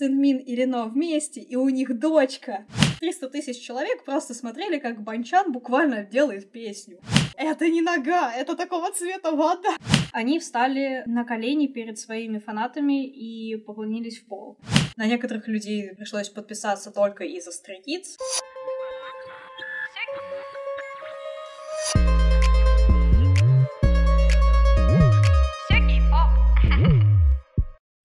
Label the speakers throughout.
Speaker 1: Сынмин и Лино вместе, и у них дочка. 300 тысяч человек просто смотрели, как Банчан буквально делает песню. Это не нога, это такого цвета вода. Они встали на колени перед своими фанатами и поклонились в пол. На некоторых людей пришлось подписаться только из-за Stray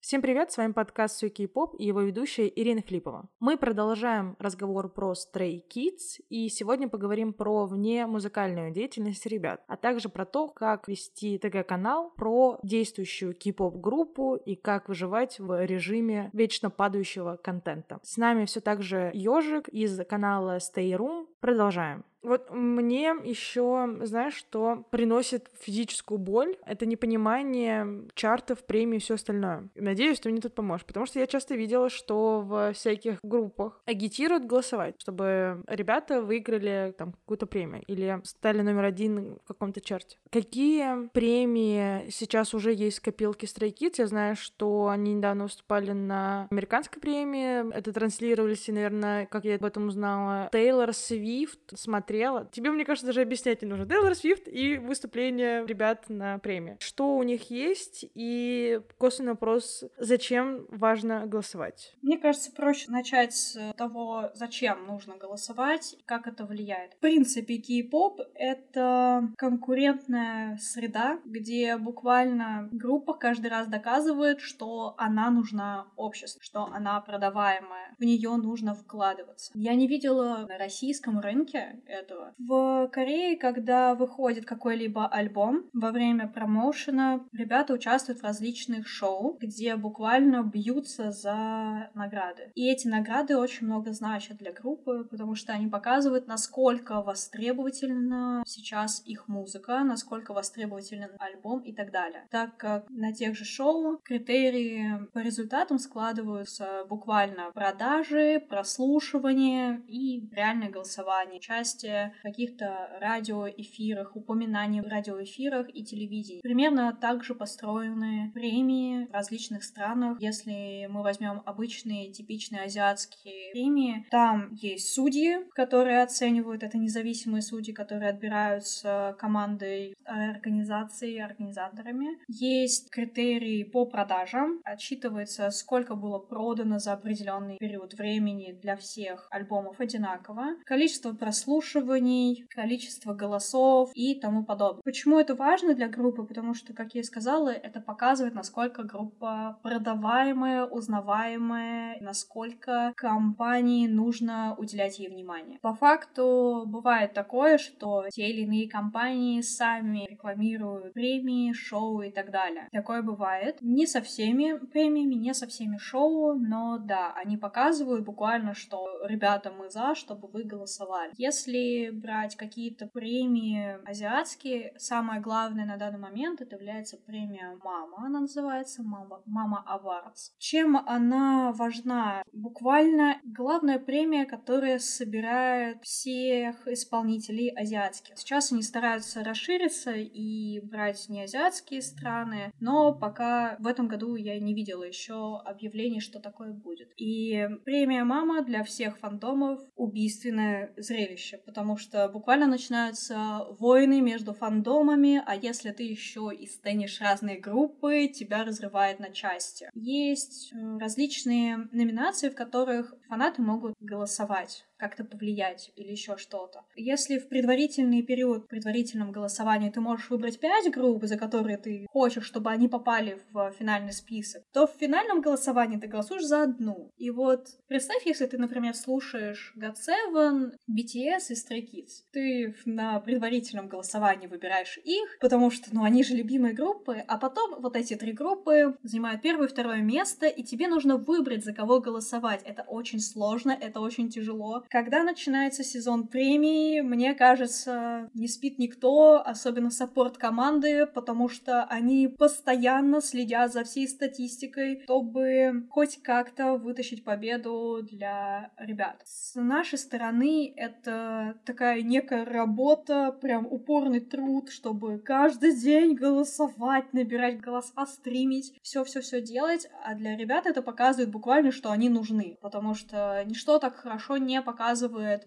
Speaker 2: Всем привет, с вами подкаст Суки Поп и его ведущая Ирина Флипова. Мы продолжаем разговор про Stray Kids и сегодня поговорим про вне музыкальную деятельность ребят, а также про то, как вести ТГ-канал, про действующую кей-поп группу и как выживать в режиме вечно падающего контента. С нами все так же Ежик из канала Stay Room. Продолжаем. Вот мне еще, знаешь, что приносит физическую боль? Это непонимание чартов, премий и все остальное. Надеюсь, ты мне тут поможешь, потому что я часто видела, что в всяких группах агитируют голосовать, чтобы ребята выиграли там какую-то премию или стали номер один в каком-то чарте. Какие премии сейчас уже есть в копилке Stray Kids? Я знаю, что они недавно выступали на американской премии. Это транслировались, и, наверное, как я об этом узнала, Тейлор Свифт смотрел смотрела. Тебе, мне кажется, даже объяснять не нужно. Тейлор Свифт и выступление ребят на премии. Что у них есть? И косвенный вопрос, зачем важно голосовать?
Speaker 1: Мне кажется, проще начать с того, зачем нужно голосовать как это влияет. В принципе, кей-поп — это конкурентная среда, где буквально группа каждый раз доказывает, что она нужна обществу, что она продаваемая, в нее нужно вкладываться. Я не видела на российском рынке этого. В Корее, когда выходит какой-либо альбом, во время промоушена ребята участвуют в различных шоу, где буквально бьются за награды. И эти награды очень много значат для группы, потому что они показывают, насколько востребовательна сейчас их музыка, насколько востребователен альбом и так далее. Так как на тех же шоу критерии по результатам складываются буквально продажи, прослушивание и реальное голосование. Часть в каких-то радиоэфирах, упоминаний в радиоэфирах и телевидении. Примерно также построены премии в различных странах. Если мы возьмем обычные, типичные азиатские премии, там есть судьи, которые оценивают, это независимые судьи, которые отбираются командой организации, организаторами. Есть критерии по продажам, отсчитывается, сколько было продано за определенный период времени для всех альбомов одинаково. Количество прослушиваний прослушиваний, количество голосов и тому подобное. Почему это важно для группы? Потому что, как я и сказала, это показывает, насколько группа продаваемая, узнаваемая, насколько компании нужно уделять ей внимание. По факту бывает такое, что те или иные компании сами рекламируют премии, шоу и так далее. Такое бывает. Не со всеми премиями, не со всеми шоу, но да, они показывают буквально, что ребята, мы за, чтобы вы голосовали. Если брать какие-то премии азиатские, самое главное на данный момент это является премия Мама. Она называется Мама, Мама Awards. Чем она важна? Буквально главная премия, которая собирает всех исполнителей азиатских. Сейчас они стараются расшириться и брать не азиатские страны, но пока в этом году я не видела еще объявлений, что такое будет. И премия Мама для всех фантомов убийственное зрелище, потому что буквально начинаются войны между фандомами, а если ты еще и стенишь разные группы, тебя разрывает на части. Есть различные номинации, в которых фанаты могут голосовать как-то повлиять или еще что-то. Если в предварительный период, в предварительном голосовании ты можешь выбрать пять групп, за которые ты хочешь, чтобы они попали в финальный список, то в финальном голосовании ты голосуешь за одну. И вот представь, если ты, например, слушаешь GOT7, BTS и Stray Kids. Ты на предварительном голосовании выбираешь их, потому что, ну, они же любимые группы, а потом вот эти три группы занимают первое и второе место, и тебе нужно выбрать, за кого голосовать. Это очень сложно, это очень тяжело, когда начинается сезон премии, мне кажется, не спит никто, особенно саппорт команды, потому что они постоянно следят за всей статистикой, чтобы хоть как-то вытащить победу для ребят. С нашей стороны это такая некая работа, прям упорный труд, чтобы каждый день голосовать, набирать голоса, стримить, все-все-все делать, а для ребят это показывает буквально, что они нужны, потому что ничто так хорошо не показывает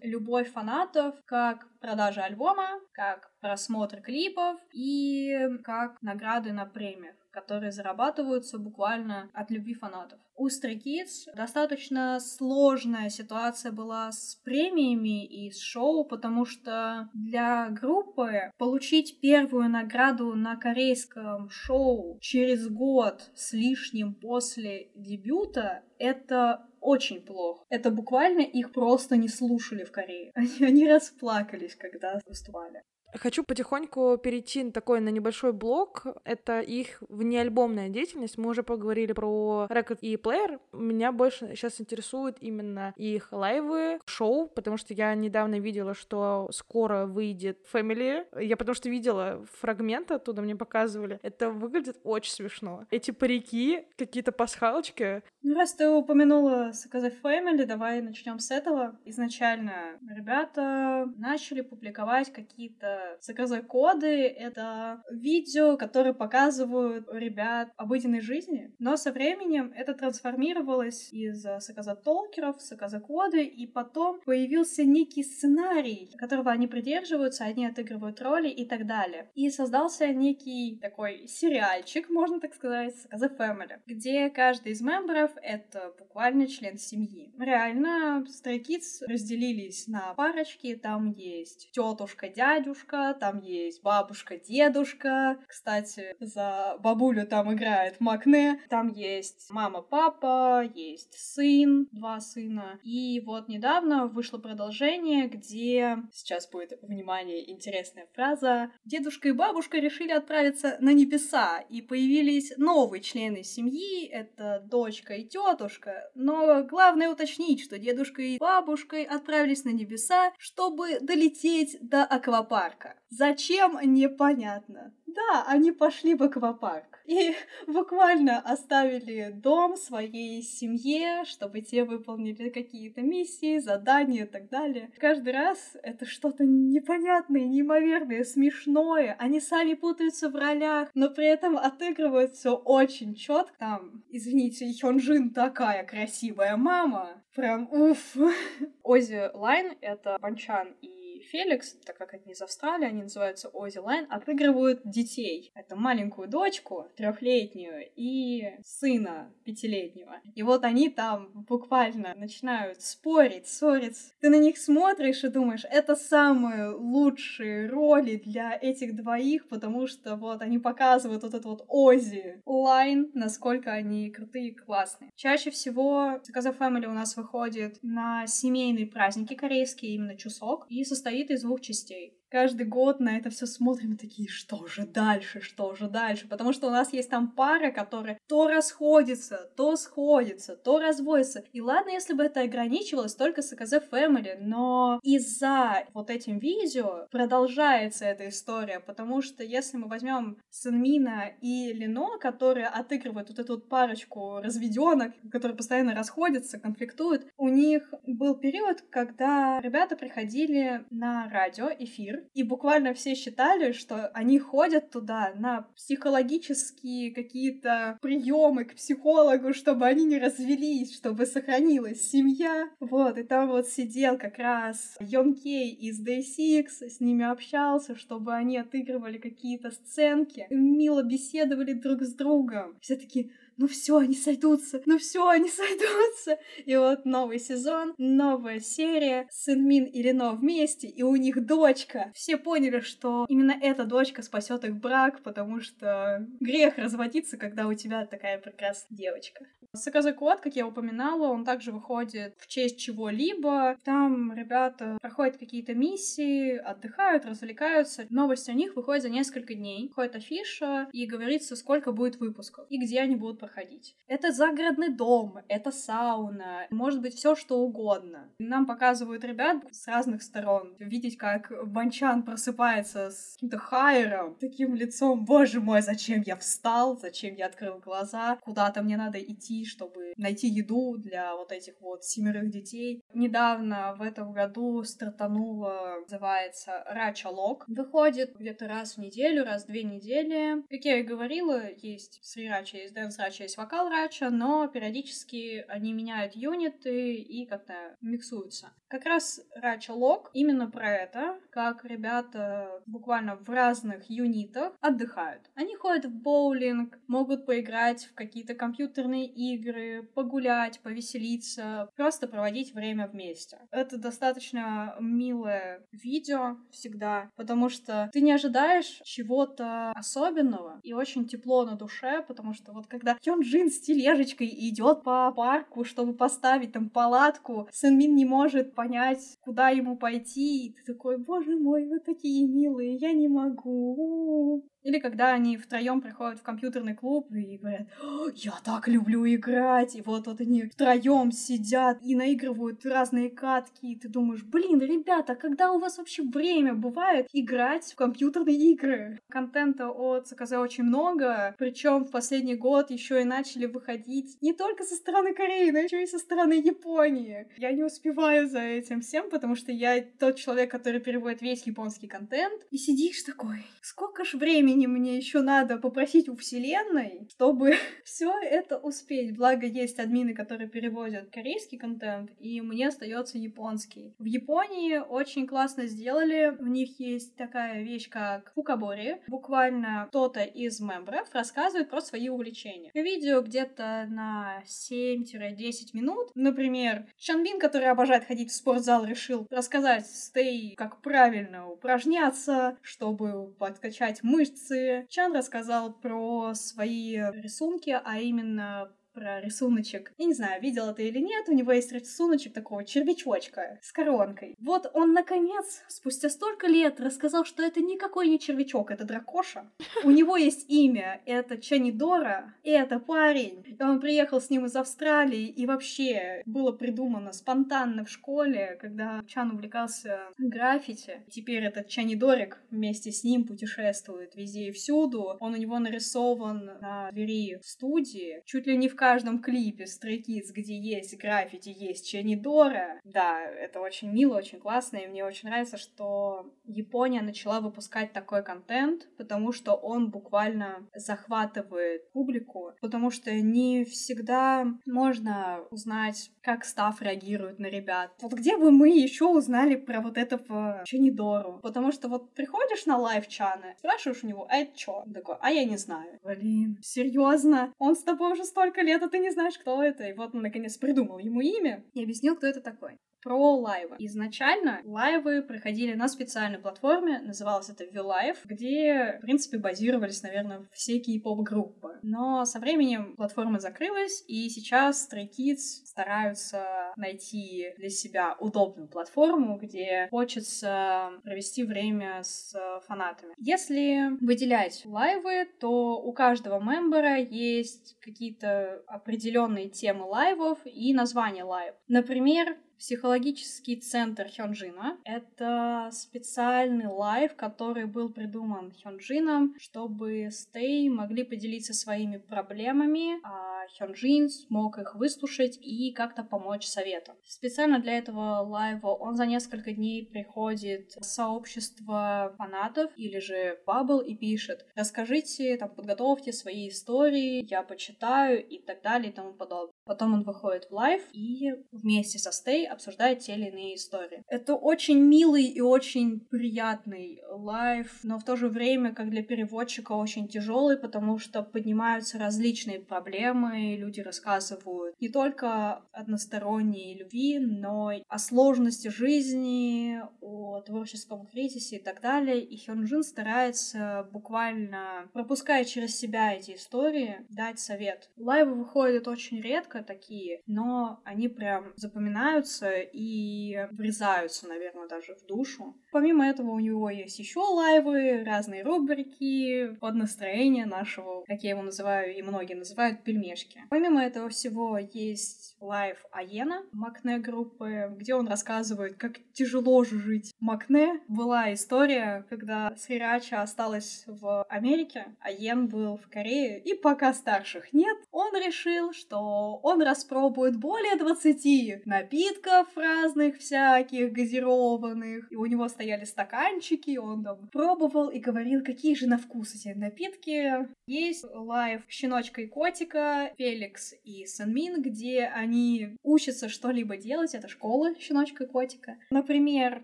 Speaker 1: любовь фанатов, как продажа альбома, как просмотр клипов и как награды на премиях которые зарабатываются буквально от любви фанатов. У Stray Kids достаточно сложная ситуация была с премиями и с шоу, потому что для группы получить первую награду на корейском шоу через год с лишним после дебюта это очень плохо. Это буквально их просто не слушали в Корее. Они, они расплакались, когда выступали.
Speaker 2: Хочу потихоньку перейти на такой на небольшой блок. Это их внеальбомная деятельность. Мы уже поговорили про рекорд и плеер. Меня больше сейчас интересует именно их лайвы, шоу, потому что я недавно видела, что скоро выйдет Family. Я потому что видела фрагменты оттуда, мне показывали. Это выглядит очень смешно. Эти парики, какие-то пасхалочки.
Speaker 1: Ну, раз ты упомянула сказать Family, давай начнем с этого. Изначально ребята начали публиковать какие-то заказать коды — это видео, которые показывают ребят обыденной жизни, но со временем это трансформировалось из заказа толкеров заказа коды, и потом появился некий сценарий, которого они придерживаются, они отыгрывают роли и так далее. И создался некий такой сериальчик, можно так сказать, заказа Family, где каждый из мемберов — это буквально член семьи. Реально, Stray разделились на парочки, там есть тетушка, дядюшка, бабушка, там есть бабушка, дедушка. Кстати, за бабулю там играет Макне. Там есть мама, папа, есть сын, два сына. И вот недавно вышло продолжение, где... Сейчас будет, внимание, интересная фраза. Дедушка и бабушка решили отправиться на небеса, и появились новые члены семьи, это дочка и тетушка. Но главное уточнить, что дедушка и бабушкой отправились на небеса, чтобы долететь до аквапарка аквапарка. Зачем, непонятно. Да, они пошли в аквапарк. И буквально оставили дом своей семье, чтобы те выполнили какие-то миссии, задания и так далее. Каждый раз это что-то непонятное, неимоверное, смешное. Они сами путаются в ролях, но при этом отыгрывают все очень четко. Там, извините, Хёнджин такая красивая мама. Прям уф. Aussie Line — это Бан Чан и Феликс, так как они из Австралии, они называются Aussie Line, отыгрывают детей. Это маленькую дочку, трехлетнюю, и сына пятилетнего. И вот они там буквально начинают спорить, ссориться. Ты на них смотришь и думаешь, это самые лучшие роли для этих двоих, потому что вот они показывают вот этот вот Aussie Line, насколько они крутые и классные. Чаще всего SKZ Family у нас выходит на семейные праздники корейские, именно Чусок, и состоит состоит из двух частей каждый год на это все смотрим и такие, что же дальше, что же дальше, потому что у нас есть там пара, которые то расходятся, то сходятся, то разводятся. И ладно, если бы это ограничивалось только с АКЗ Family, но из-за вот этим видео продолжается эта история, потому что если мы возьмем Сенмина и Лино, которые отыгрывают вот эту вот парочку разведенок, которые постоянно расходятся, конфликтуют, у них был период, когда ребята приходили на радио, эфир, и буквально все считали, что они ходят туда на психологические какие-то приемы к психологу, чтобы они не развелись, чтобы сохранилась семья. Вот, и там вот сидел как раз Йон Кей из Day6, с ними общался, чтобы они отыгрывали какие-то сценки, мило беседовали друг с другом. Все таки ну все, они сойдутся, ну все, они сойдутся. И вот новый сезон, новая серия, Сын Мин и Лино вместе, и у них дочка. Все поняли, что именно эта дочка спасет их брак, потому что грех разводиться, когда у тебя такая прекрасная девочка. Заказы код, как я упоминала, он также выходит в честь чего-либо. Там ребята проходят какие-то миссии, отдыхают, развлекаются. Новость о них выходит за несколько дней. Выходит афиша и говорится, сколько будет выпусков и где они будут проходить. Это загородный дом, это сауна, может быть все что угодно. Нам показывают ребят с разных сторон. Видеть, как Банчан просыпается с каким-то хайером, таким лицом, боже мой, зачем я встал, зачем я открыл глаза, куда-то мне надо идти, чтобы найти еду для вот этих вот семерых детей. Недавно в этом году стартанула, называется Рача Лок. Выходит где-то раз в неделю, раз в две недели. Как я и говорила, есть срирача, есть дэнс-рача, есть вокал-рача, но периодически они меняют юниты и как-то миксуются. Как раз Рача Лок именно про это, как ребята буквально в разных юнитах отдыхают. Они ходят в боулинг, могут поиграть в какие-то компьютерные игры, погулять, повеселиться, просто проводить время вместе. Это достаточно милое видео всегда, потому что ты не ожидаешь чего-то особенного и очень тепло на душе, потому что вот когда Йон с тележечкой идет по парку, чтобы поставить там палатку, Сэн Мин не может понять, куда ему пойти, и ты такой, боже мой, вы такие милые, я не могу. Или когда они втроем приходят в компьютерный клуб и говорят, я так люблю играть, и вот, вот они втроем сидят и наигрывают разные катки, и ты думаешь, блин, ребята, когда у вас вообще время бывает играть в компьютерные игры? Контента от ЦКЗ очень много, причем в последний год еще и начали выходить не только со стороны Кореи, но еще и со стороны Японии. Я не успеваю за этим всем, потому что я тот человек, который переводит весь японский контент, и сидишь такой, сколько ж времени времени мне еще надо попросить у Вселенной, чтобы все это успеть. Благо есть админы, которые переводят корейский контент, и мне остается японский. В Японии очень классно сделали. У них есть такая вещь, как фукабори. Буквально кто-то из мембров рассказывает про свои увлечения. Видео где-то на 7-10 минут. Например, Чанбин, который обожает ходить в спортзал, решил рассказать Стей, как правильно упражняться, чтобы подкачать мышцы, лекции Чан рассказал про свои рисунки, а именно про рисуночек. Я не знаю, видел это или нет, у него есть рисуночек такого червячочка с коронкой. Вот он, наконец, спустя столько лет рассказал, что это никакой не червячок, это дракоша. У него есть имя, это Чанидора, и это парень. И он приехал с ним из Австралии, и вообще было придумано спонтанно в школе, когда Чан увлекался граффити. Теперь этот Чанидорик вместе с ним путешествует везде и всюду. Он у него нарисован на двери студии, чуть ли не в каждом клипе Stray где есть граффити, есть Ченидора. Да, это очень мило, очень классно, и мне очень нравится, что Япония начала выпускать такой контент, потому что он буквально захватывает публику, потому что не всегда можно узнать, как Став реагирует на ребят. Вот где бы мы еще узнали про вот этого Ченидору? Потому что вот приходишь на лайв Чана, спрашиваешь у него, а это чё? Он такой, а я не знаю. Блин, серьезно? Он с тобой уже столько лет а ты не знаешь, кто это. И вот он, наконец, придумал ему имя и объяснил, кто это такой про лайвы. Изначально лайвы проходили на специальной платформе, называлась это VLive, где, в принципе, базировались, наверное, все кей-поп группы. Но со временем платформа закрылась, и сейчас Stray Kids стараются найти для себя удобную платформу, где хочется провести время с фанатами. Если выделять лайвы, то у каждого member а есть какие-то определенные темы лайвов и название лайв. Например, Психологический центр Хёнджина — это специальный лайв, который был придуман Хёнджином, чтобы Stay могли поделиться своими проблемами, а Хёнджин смог их выслушать и как-то помочь советом. Специально для этого лайва он за несколько дней приходит в сообщество фанатов или же Bubble и пишет «Расскажите, там, подготовьте свои истории, я почитаю» и так далее и тому подобное. Потом он выходит в лайв и вместе со Stay обсуждает те или иные истории. Это очень милый и очень приятный лайв, но в то же время, как для переводчика, очень тяжелый, потому что поднимаются различные проблемы, люди рассказывают не только односторонней любви, но и о сложности жизни, о творческом кризисе и так далее. И Хёнджин старается буквально, пропуская через себя эти истории, дать совет. Лайвы выходят очень редко, такие, но они прям запоминаются, и врезаются, наверное, даже в душу. Помимо этого, у него есть еще лайвы, разные рубрики под настроение нашего, как я его называю, и многие называют, пельмешки. Помимо этого всего есть лайв Айена, Макне группы, где он рассказывает, как тяжело жить Макне. Была история, когда 3RACHA осталась в Америке, а Айен был в Корее, и пока старших нет, он решил, что он распробует более 20 напитков разных всяких, газированных, и у него стояли стаканчики, он там пробовал и говорил, какие же на вкус эти напитки. Есть лайв щеночка и котика, Феликс и Сынмин, где они учатся что-либо делать, это школа щеночка и котика. Например,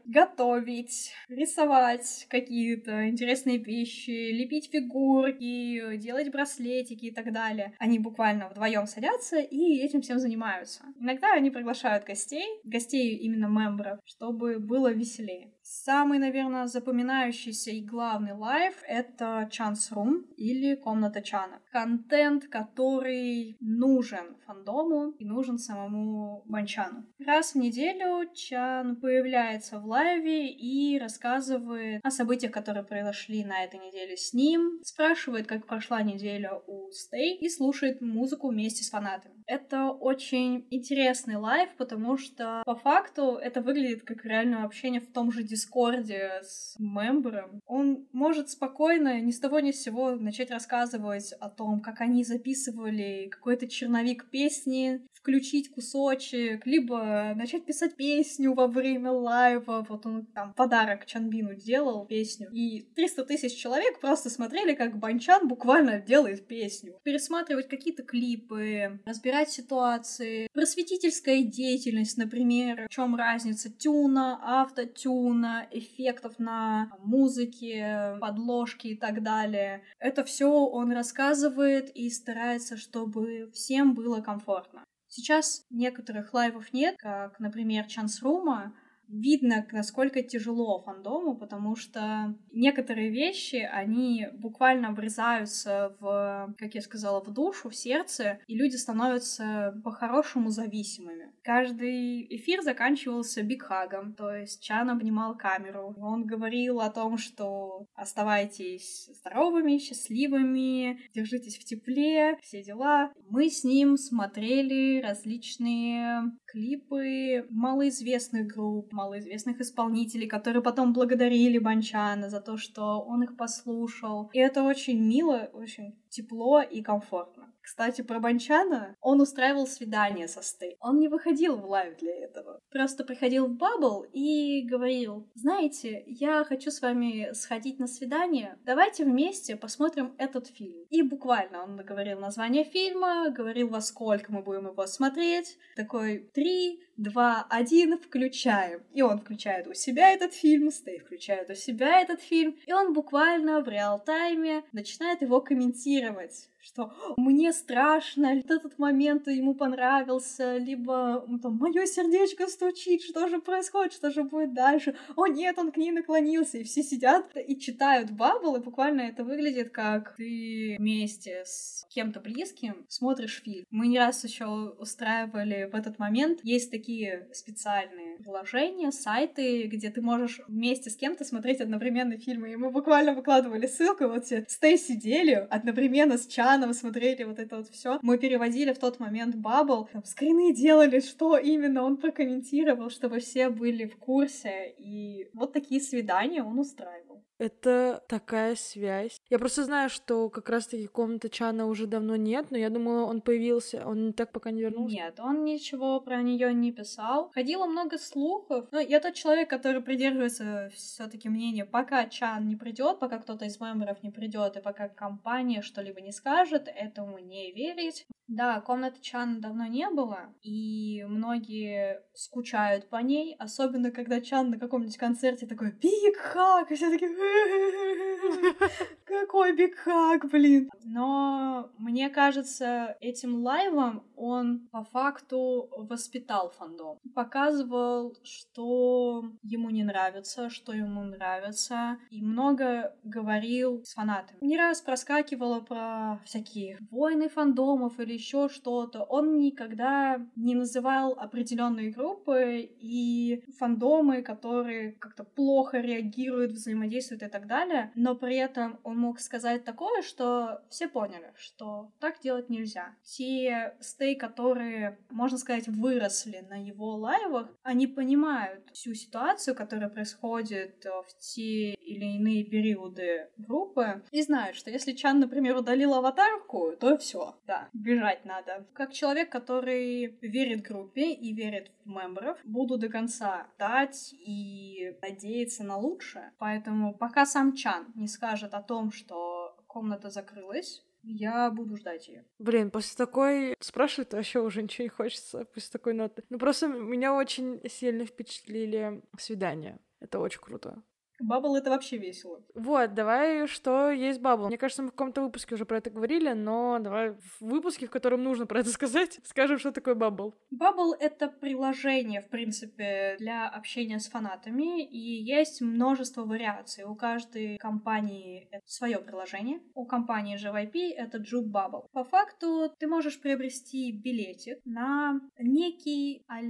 Speaker 1: готовить, рисовать какие-то интересные вещи, лепить фигурки, делать браслетики и так далее. Они буквально вдвоем садятся и этим всем занимаются. Иногда они приглашают гостей, гостей именно member ов, чтобы было веселее. Самый, наверное, запоминающийся и главный лайв — это Chan's Room или Комната Чана. Контент, который нужен фандому и нужен самому Банчану. Раз в неделю Чан появляется в лайве и рассказывает о событиях, которые произошли на этой неделе с ним, спрашивает, как прошла неделя у Stay и слушает музыку вместе с фанатами. Это очень интересный лайв, потому что по факту это выглядит как реальное общение в том же Дискорде с member ом. Он может спокойно, ни с того ни с сего, начать рассказывать о том, как они записывали какой-то черновик песни, включить кусочек, либо начать писать песню во время лайва. Вот он там подарок Чанбину делал песню. И 300 тысяч человек просто смотрели, как Банчан буквально делает песню. Пересматривать какие-то клипы, разбирать разбирать ситуации, просветительская деятельность, например, в чем разница тюна, автотюна, эффектов на музыке, подложки и так далее. Это все он рассказывает и старается, чтобы всем было комфортно. Сейчас некоторых лайвов нет, как, например, Чанс Рума, видно, насколько тяжело фандому, потому что некоторые вещи, они буквально врезаются в, как я сказала, в душу, в сердце, и люди становятся по-хорошему зависимыми. Каждый эфир заканчивался бигхагом, то есть Чан обнимал камеру. Он говорил о том, что оставайтесь здоровыми, счастливыми, держитесь в тепле, все дела. Мы с ним смотрели различные клипы малоизвестных групп, малоизвестных исполнителей, которые потом благодарили Банчана за то, что он их послушал. И это очень мило, очень тепло и комфортно. Кстати, про Банчана, он устраивал свидание со Stay. Он не выходил в лайв для этого. Просто приходил в Bubble и говорил, знаете, я хочу с вами сходить на свидание, давайте вместе посмотрим этот фильм. И буквально он говорил название фильма, говорил, во сколько мы будем его смотреть. Такой, три, два, один, включаем. И он включает у себя этот фильм, Stay включает у себя этот фильм, и он буквально в real-time е начинает его комментировать что мне страшно, этот момент ему понравился, либо там, мое сердечко стучит, что же происходит, что же будет дальше, о нет, он к ней наклонился, и все сидят и читают Bubble, и буквально это выглядит как ты вместе с кем-то близким смотришь фильм. Мы не раз еще устраивали в этот момент, есть такие специальные приложения, сайты, где ты можешь вместе с кем-то смотреть одновременно фильмы, и мы буквально выкладывали ссылку, вот все Stay сидели одновременно с Чан заново смотрели вот это вот все. Мы переводили в тот момент Bubble, там скрины делали, что именно он прокомментировал, чтобы все были в курсе. И вот такие свидания он устраивал.
Speaker 2: Это такая связь. Я просто знаю, что как раз-таки комната Чана уже давно нет, но я думала, он появился, он так пока не вернулся.
Speaker 1: Нет, он ничего про нее не писал. Ходило много слухов. Но я тот человек, который придерживается все-таки мнения, пока Чан не придет, пока кто-то из мемберов не придет, и пока компания что-либо не скажет, этому не верить. Да, комнаты Чан давно не было, и многие скучают по ней, особенно когда Чан на каком-нибудь концерте такой «Биг хак!» и все такие Какой бигхак, блин. Но мне кажется, этим лайвом он по факту воспитал фандом. Показывал, что ему не нравится, что ему нравится. И много говорил с фанатами. Не раз проскакивало про всякие войны фандомов или еще что-то. Он никогда не называл определенные группы и фандомы, которые как-то плохо реагируют, взаимодействуют и так далее. Но при этом он мог сказать такое, что все поняли, что так делать нельзя. Те стей, которые, можно сказать, выросли на его лайвах, они понимают всю ситуацию, которая происходит э, в те или иные периоды группы, и знают, что если Чан, например, удалил аватарку, то все, да, бежать надо. Как человек, который верит группе и верит в мемберов, буду до конца ждать и надеяться на лучшее. Поэтому пока сам Чан не скажет о том, что комната закрылась, я буду ждать ее.
Speaker 2: Блин, после такой спрашивать вообще уже ничего не хочется, после такой ноты. Ну просто меня очень сильно впечатлили свидания. Это очень круто.
Speaker 1: Bubble — это вообще весело.
Speaker 2: Вот, давай, что есть Bubble. Мне кажется, мы в каком-то выпуске уже про это говорили, но давай в выпуске, в котором нужно про это сказать, скажем, что такое Bubble.
Speaker 1: Бабл — это приложение, в принципе, для общения с фанатами, и есть множество вариаций. У каждой компании это свое приложение. У компании JYP это Juke Bubble. По факту ты можешь приобрести билетик на некий а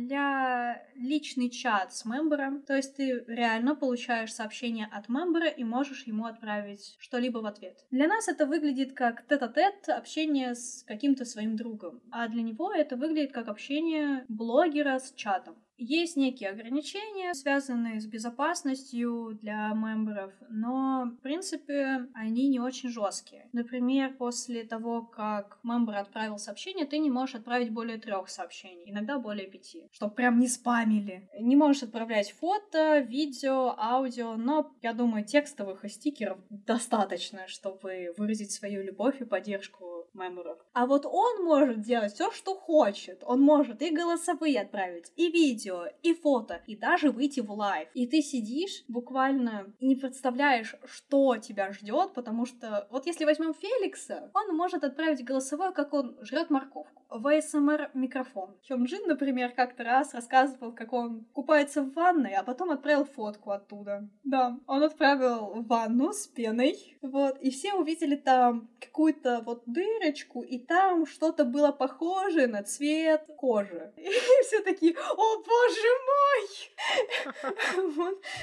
Speaker 1: личный чат с мембером, то есть ты реально получаешь сообщение сообщение от мембера и можешь ему отправить что-либо в ответ. Для нас это выглядит как тет-а-тет общение с каким-то своим другом, а для него это выглядит как общение блогера с чатом. Есть некие ограничения, связанные с безопасностью для мемберов, но, в принципе, они не очень жесткие. Например, после того, как мембер отправил сообщение, ты не можешь отправить более трех сообщений, иногда более пяти, чтобы прям не спамили. Не можешь отправлять фото, видео, аудио, но, я думаю, текстовых и стикеров достаточно, чтобы выразить свою любовь и поддержку мемберов. А вот он может делать все, что хочет. Он может и голосовые отправить, и видео, и фото, и даже выйти в лайв. И ты сидишь буквально не представляешь, что тебя ждет, потому что вот если возьмем Феликса, он может отправить голосовое, как он жрет морковку. В АСМР микрофон. Хёнджин, например, как-то раз рассказывал, как он купается в ванной, а потом отправил фотку оттуда. Да, он отправил ванну с пеной, вот, и все увидели там какую-то вот дырочку, и там что-то было похоже на цвет кожи. И все такие, о боже мой!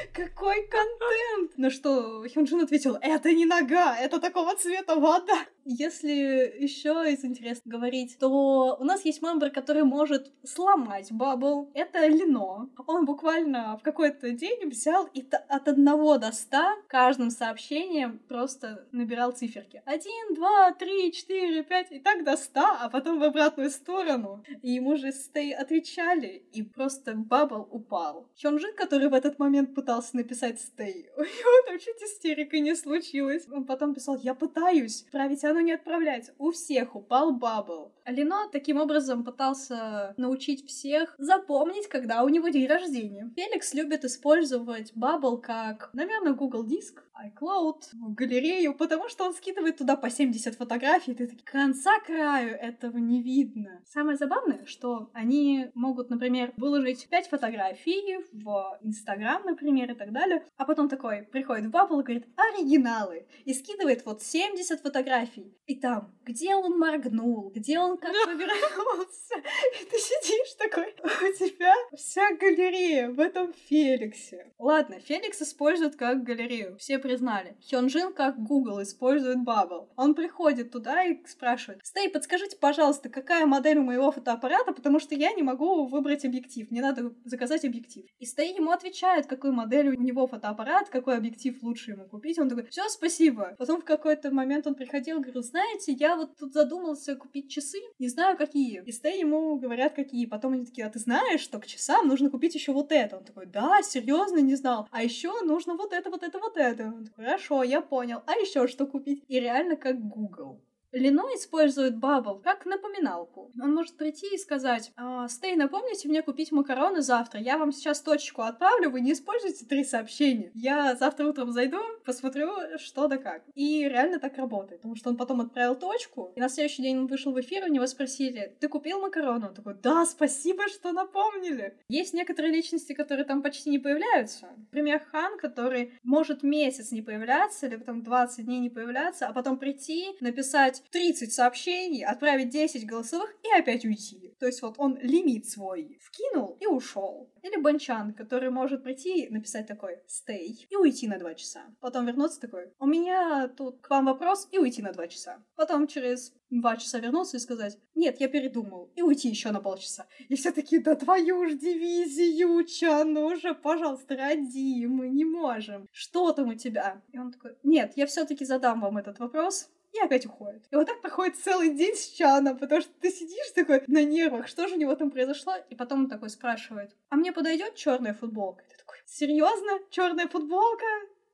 Speaker 1: Какой контент! На что Хёнджин ответил, это не нога, это такого цвета вода. Если еще из интересного говорить, то у нас есть мембер, который может сломать бабл. Это Лино. Он буквально в какой-то день взял и от одного до ста каждым сообщением просто набирал циферки. Один, два, три, четыре, пять, и так до ста, а потом в обратную сторону. И ему же стей отвечали, и просто Bubble упал. Хёнджин, который в этот момент пытался написать Stay, у него там чуть истерика не случилась. Он потом писал, я пытаюсь отправить, оно не отправляется. У всех упал Bubble. А Лино таким образом пытался научить всех запомнить, когда у него день рождения. Феликс любит использовать Bubble как, наверное, Google Диск, iCloud, галерею, потому что он скидывает туда по 70 фотографий, и ты такие, конца краю этого не видно. Самое забавное, что они могут, например, выложить 5 фотографий в Инстаграм, например, и так далее, а потом такой приходит в Bubble и говорит, оригиналы, и скидывает вот 70 фотографий, маленький. И там, где он моргнул, где он как повернулся. И ты сидишь такой, у тебя вся галерея в этом Феликсе. Ладно, Феликс использует как галерею, все признали. Хёнджин как Google использует Bubble. Он приходит туда и спрашивает, Стей, подскажите, пожалуйста, какая модель у моего фотоаппарата, потому что я не могу выбрать объектив, мне надо заказать объектив. И Стей ему отвечает, какой модель у него фотоаппарат, какой объектив лучше ему купить. Он такой, все, спасибо. Потом в какой-то момент он приходил и говорил, знаете, я вот тут задумался купить часы, не знаю какие. И Стей ему говорят какие. Потом они такие, а ты знаешь, что к часам нужно купить еще вот это? Он такой, да, серьезно, не знал. А еще нужно вот это, вот это, вот это. Он такой, хорошо, я понял. А еще что купить? И реально как Google. Лино использует бабл как напоминалку. Он может прийти и сказать, а, Стей, напомните мне купить макароны завтра. Я вам сейчас точку отправлю, вы не используйте три сообщения. Я завтра утром зайду, посмотрю, что да как. И реально так работает, потому что он потом отправил точку, и на следующий день он вышел в эфир, у него спросили, ты купил макароны? Он такой, да, спасибо, что напомнили. Есть некоторые личности, которые там почти не появляются. Например, Хан, который может месяц не появляться, или потом 20 дней не появляться, а потом прийти, написать 30 сообщений, отправить 10 голосовых и опять уйти. То есть вот он лимит свой вкинул и ушел. Или Банчан, который может прийти, написать такой «stay» и уйти на 2 часа. Потом вернуться такой «у меня тут к вам вопрос» и уйти на 2 часа. Потом через два часа вернуться и сказать «Нет, я передумал», и уйти еще на полчаса. И все такие «Да твою ж дивизию, Чан, ну пожалуйста, роди, мы не можем. Что там у тебя?» И он такой «Нет, я все таки задам вам этот вопрос, и опять уходит. И вот так проходит целый день с Чаном, потому что ты сидишь такой на нервах, что же у него там произошло, и потом он такой спрашивает, а мне подойдет черная футболка? И ты такой, серьезно? Черная футболка?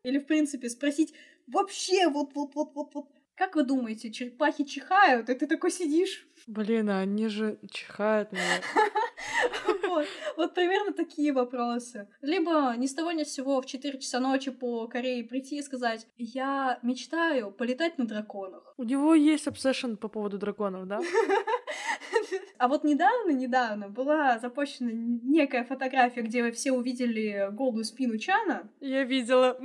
Speaker 1: Или, в принципе, спросить, вообще, вот, вот, вот, вот, вот, как вы думаете, черепахи чихают, и ты такой сидишь?
Speaker 2: Блин, а они же чихают,
Speaker 1: вот, вот примерно такие вопросы. Либо ни с того ни с сего в 4 часа ночи по Корее прийти и сказать, я мечтаю полетать на драконах.
Speaker 2: У него есть обсессион по поводу драконов, да?
Speaker 1: А вот недавно, недавно была запущена некая фотография, где вы все увидели голую спину Чана.
Speaker 2: Я видела.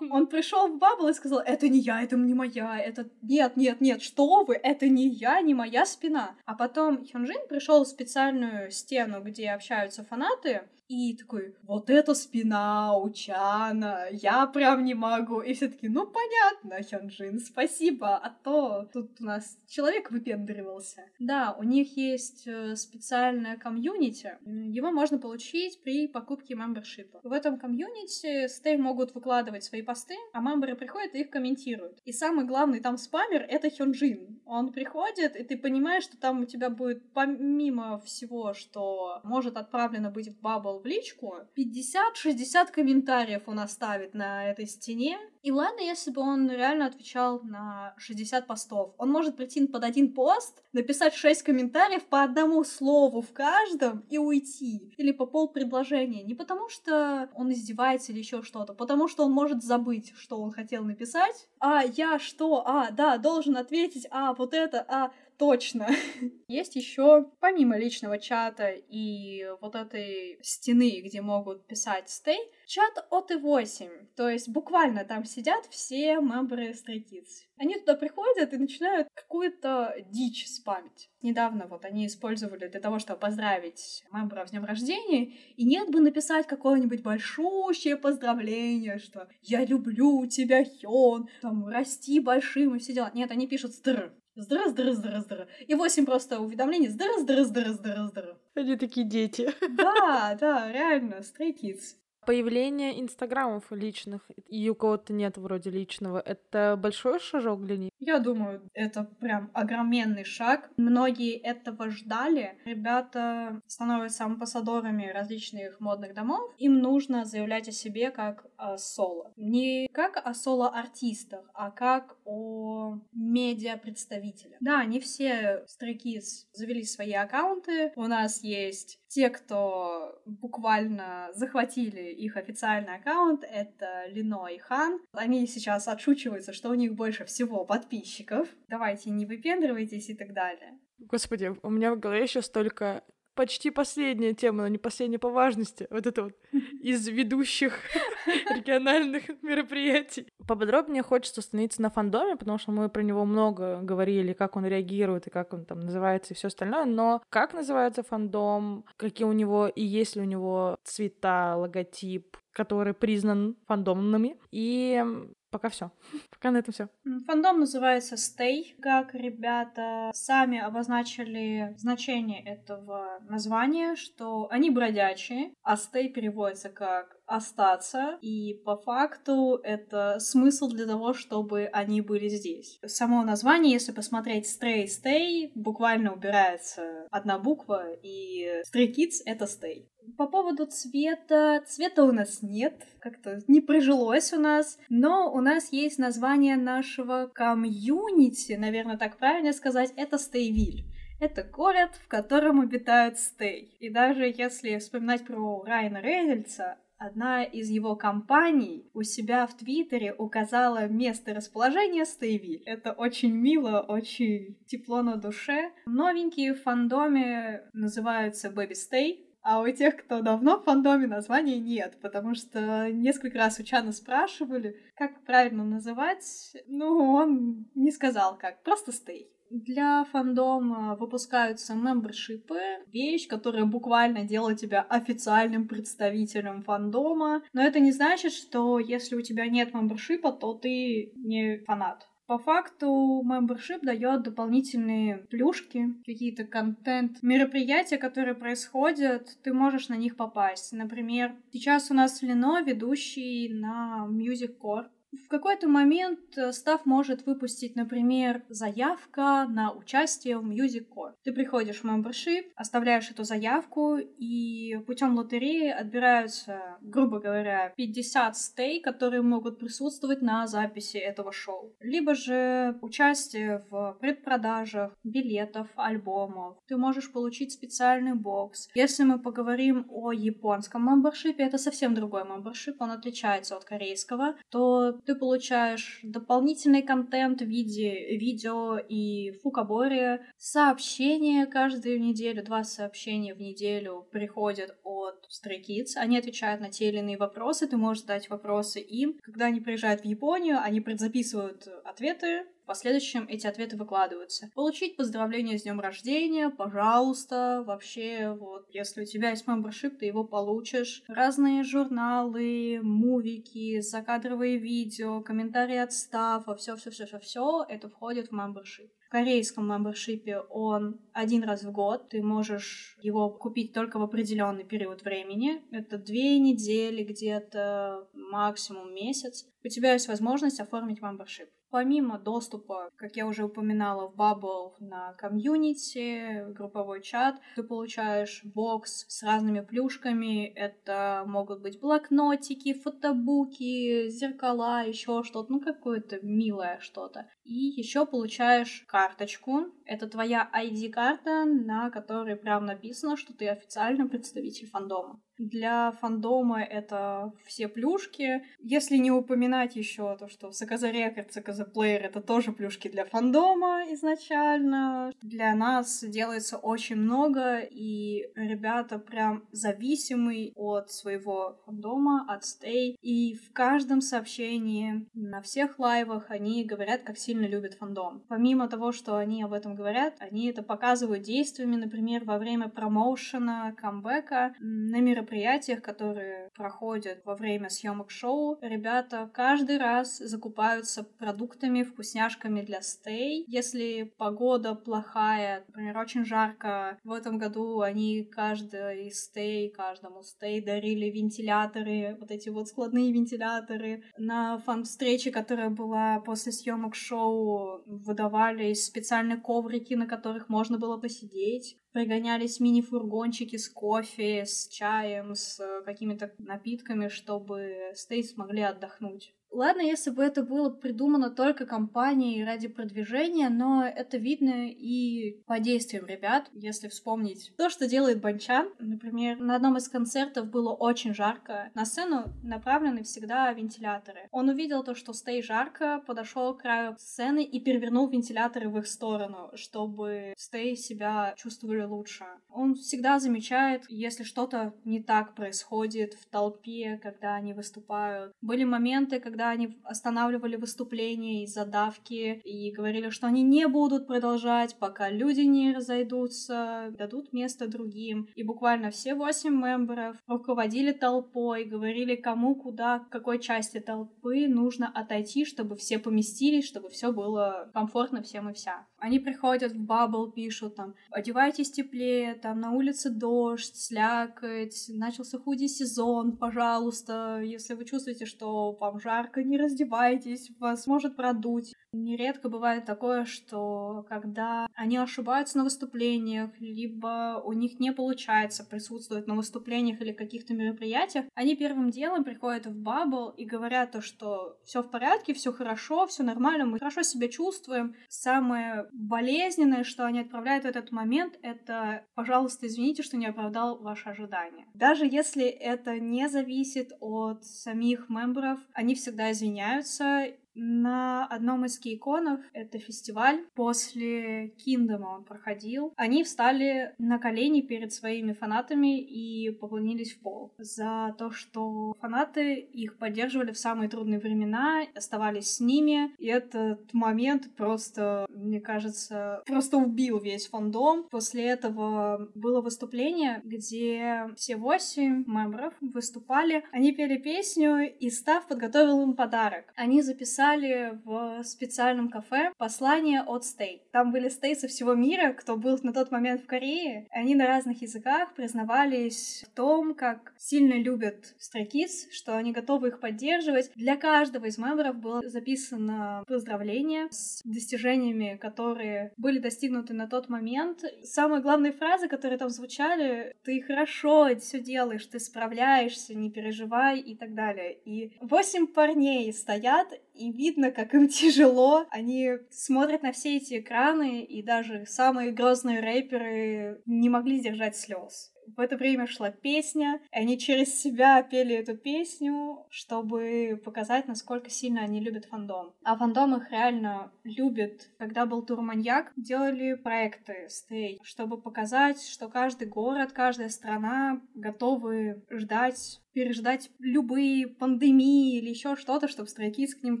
Speaker 1: Он пришел в Bubble и сказал, это не я, это не моя, это... Нет, нет, нет, что вы, это не я, не моя спина. А потом Хёнджин пришел в специальную стену, где общаются фанаты, и такой, вот эта спина у Чана, я прям не могу. И все таки ну понятно, Хёнджин, спасибо, а то тут у нас человек выпендривался. Да, у них есть э, специальное комьюнити, его можно получить при покупке мембершипа. В этом комьюнити Stay могут выкладывать свои посты, а мемберы приходят и их комментируют. И самый главный там спамер — это Хёнджин. Он приходит, и ты понимаешь, что там у тебя будет помимо всего, что может отправлено быть в бабл в личку, 50-60 комментариев он оставит на этой стене. И ладно, если бы он реально отвечал на 60 постов. Он может прийти под один пост, написать 6 комментариев по одному слову в каждом и уйти. Или по пол предложения. Не потому что он издевается или еще что-то, потому что он может забыть, что он хотел написать. А я что? А, да, должен ответить. А, вот это, а, точно. Есть еще, помимо личного чата и вот этой стены, где могут писать стей, чат от и 8. То есть буквально там сидят все мембры Kids. Они туда приходят и начинают какую-то дичь спамить. Недавно вот они использовали для того, чтобы поздравить мембра с днем рождения, и нет бы написать какое-нибудь большущее поздравление, что «Я люблю тебя, Хён», там «Расти большим» и все дела. Нет, они пишут «стр», Здра, здра, здра, здра. И восемь просто уведомлений. Здра, здра, здра, здра, здра.
Speaker 2: Они такие дети.
Speaker 1: Да, да, реально, Kids.
Speaker 2: Появление инстаграмов личных, и у кого-то нет вроде личного, это большой шажок для них?
Speaker 1: Я думаю, это прям огроменный шаг. Многие этого ждали. Ребята становятся амбассадорами различных модных домов. Им нужно заявлять о себе как о соло. Не как о соло-артистах, а как о медиа-представителях. Да, не все Kids завели свои аккаунты. У нас есть те, кто буквально захватили их официальный аккаунт, это Лино и Хан. Они сейчас отшучиваются, что у них больше всего подписчиков. Давайте не выпендривайтесь и так далее.
Speaker 2: Господи, у меня в голове еще столько почти последняя тема, но не последняя по важности. Вот это вот из ведущих региональных мероприятий. Поподробнее хочется остановиться на фандоме, потому что мы про него много говорили, как он реагирует и как он там называется и все остальное. Но как называется фандом, какие у него и есть ли у него цвета, логотип, который признан фандомными. И Пока все. Пока на этом все.
Speaker 1: Фандом называется Stay. Как ребята сами обозначили значение этого названия, что они бродячие, а Stay переводится как остаться, и по факту это смысл для того, чтобы они были здесь. Само название, если посмотреть Stray Stay, буквально убирается одна буква, и Stray Kids — это Stay По поводу цвета, цвета у нас нет, как-то не прижилось у нас, но у нас есть название нашего комьюнити, наверное, так правильно сказать, это Стейвиль. Это город, в котором обитают Стей. И даже если вспоминать про Райана Рейнольдса, одна из его компаний у себя в Твиттере указала место расположения Стейвиль. Это очень мило, очень тепло на душе. Новенькие в фандоме называются Baby Stay, а у тех, кто давно в фандоме, названия нет, потому что несколько раз у Чана спрашивали, как правильно называть. Ну, он не сказал как, просто Stay. Для фандома выпускаются мембершипы, вещь, которая буквально делает тебя официальным представителем фандома. Но это не значит, что если у тебя нет мембершипа, то ты не фанат. По факту membership дает дополнительные плюшки, какие-то контент, мероприятия, которые происходят, ты можешь на них попасть. Например, сейчас у нас Лено ведущий на Music Core, в какой-то момент э, став может выпустить, например, заявка на участие в Music Core. Ты приходишь в membership, оставляешь эту заявку, и путем лотереи отбираются, грубо говоря, 50 стей, которые могут присутствовать на записи этого шоу. Либо же участие в предпродажах билетов, альбомов. Ты можешь получить специальный бокс. Если мы поговорим о японском мембершипе, это совсем другой мембершип, он отличается от корейского, то ты получаешь дополнительный контент в виде видео и фукабори, сообщения каждую неделю, два сообщения в неделю приходят от Stray Kids, они отвечают на те или иные вопросы, ты можешь задать вопросы им. Когда они приезжают в Японию, они предзаписывают ответы, в последующем эти ответы выкладываются. Получить поздравление с днем рождения, пожалуйста, вообще, вот, если у тебя есть мембершип, ты его получишь. Разные журналы, мувики, закадровые видео, комментарии от стафа, все-все-все-все-все, это входит в мембершип. В корейском мембершипе он один раз в год. Ты можешь его купить только в определенный период времени. Это две недели, где-то максимум месяц. У тебя есть возможность оформить мембершип. Помимо доступа, как я уже упоминала, в Bubble на комьюнити, групповой чат, ты получаешь бокс с разными плюшками. Это могут быть блокнотики, фотобуки, зеркала, еще что-то, ну какое-то милое что-то. И еще получаешь карточку. Это твоя ID-карта, на которой прям написано, что ты официально представитель фандома. Для фандома это все плюшки. Если не упоминать еще то, что Саказа Рекорд, Саказа Плеер это тоже плюшки для фандома изначально. Для нас делается очень много, и ребята прям зависимы от своего фандома, от стей. И в каждом сообщении, на всех лайвах они говорят, как сильно любят фандом. Помимо того, что они об этом говорят, они это показывают действиями, например, во время промоушена, камбэка, на мероприятиях мероприятиях, которые проходят во время съемок шоу, ребята каждый раз закупаются продуктами, вкусняшками для стей. Если погода плохая, например, очень жарко, в этом году они каждый стей, каждому стей дарили вентиляторы, вот эти вот складные вентиляторы. На фан-встрече, которая была после съемок шоу, выдавались специальные коврики, на которых можно было посидеть пригонялись мини-фургончики с кофе, с чаем, с э, какими-то напитками, чтобы Стейс смогли отдохнуть. Ладно, если бы это было придумано только компанией ради продвижения, но это видно и по действиям ребят, если вспомнить то, что делает Банчан. Например, на одном из концертов было очень жарко. На сцену направлены всегда вентиляторы. Он увидел то, что стей жарко, подошел к краю сцены и перевернул вентиляторы в их сторону, чтобы стей себя чувствовали лучше. Он всегда замечает, если что-то не так происходит в толпе, когда они выступают. Были моменты, когда они останавливали выступление из-за давки и говорили, что они не будут продолжать, пока люди не разойдутся, дадут место другим. И буквально все восемь мемберов руководили толпой, говорили, кому, куда, к какой части толпы нужно отойти, чтобы все поместились, чтобы все было комфортно всем и вся. Они приходят в бабл, пишут там, одевайтесь теплее, там на улице дождь, слякоть, начался худи сезон, пожалуйста, если вы чувствуете, что вам жарко, не раздевайтесь, вас может продуть. Нередко бывает такое, что когда они ошибаются на выступлениях, либо у них не получается присутствовать на выступлениях или каких-то мероприятиях, они первым делом приходят в бабл и говорят то, что все в порядке, все хорошо, все нормально, мы хорошо себя чувствуем. Самое болезненное, что они отправляют в этот момент, это, пожалуйста, извините, что не оправдал ваши ожидания. Даже если это не зависит от самих мембров, они всегда извиняются на одном из кейконов, это фестиваль, после Киндома он проходил, они встали на колени перед своими фанатами и поклонились в пол. За то, что фанаты их поддерживали в самые трудные времена, оставались с ними, и этот момент просто, мне кажется, просто убил весь фандом. После этого было выступление, где все восемь мембров выступали, они пели песню, и Став подготовил им подарок. Они записали писали в специальном кафе послание от Стей. Там были Стей со всего мира, кто был на тот момент в Корее. Они на разных языках признавались в том, как сильно любят Kids, что они готовы их поддерживать. Для каждого из мемберов было записано поздравление с достижениями, которые были достигнуты на тот момент. Самые главные фразы, которые там звучали, ты хорошо все делаешь, ты справляешься, не переживай и так далее. И восемь парней стоят и видно, как им тяжело. Они смотрят на все эти экраны, и даже самые грозные рэперы не могли сдержать слез. В это время шла песня, и они через себя пели эту песню, чтобы показать, насколько сильно они любят фандом. А фандом их реально любит. Когда был турманьяк, делали проекты стей, чтобы показать, что каждый город, каждая страна готовы ждать переждать любые пандемии или еще что-то, чтобы Kids к ним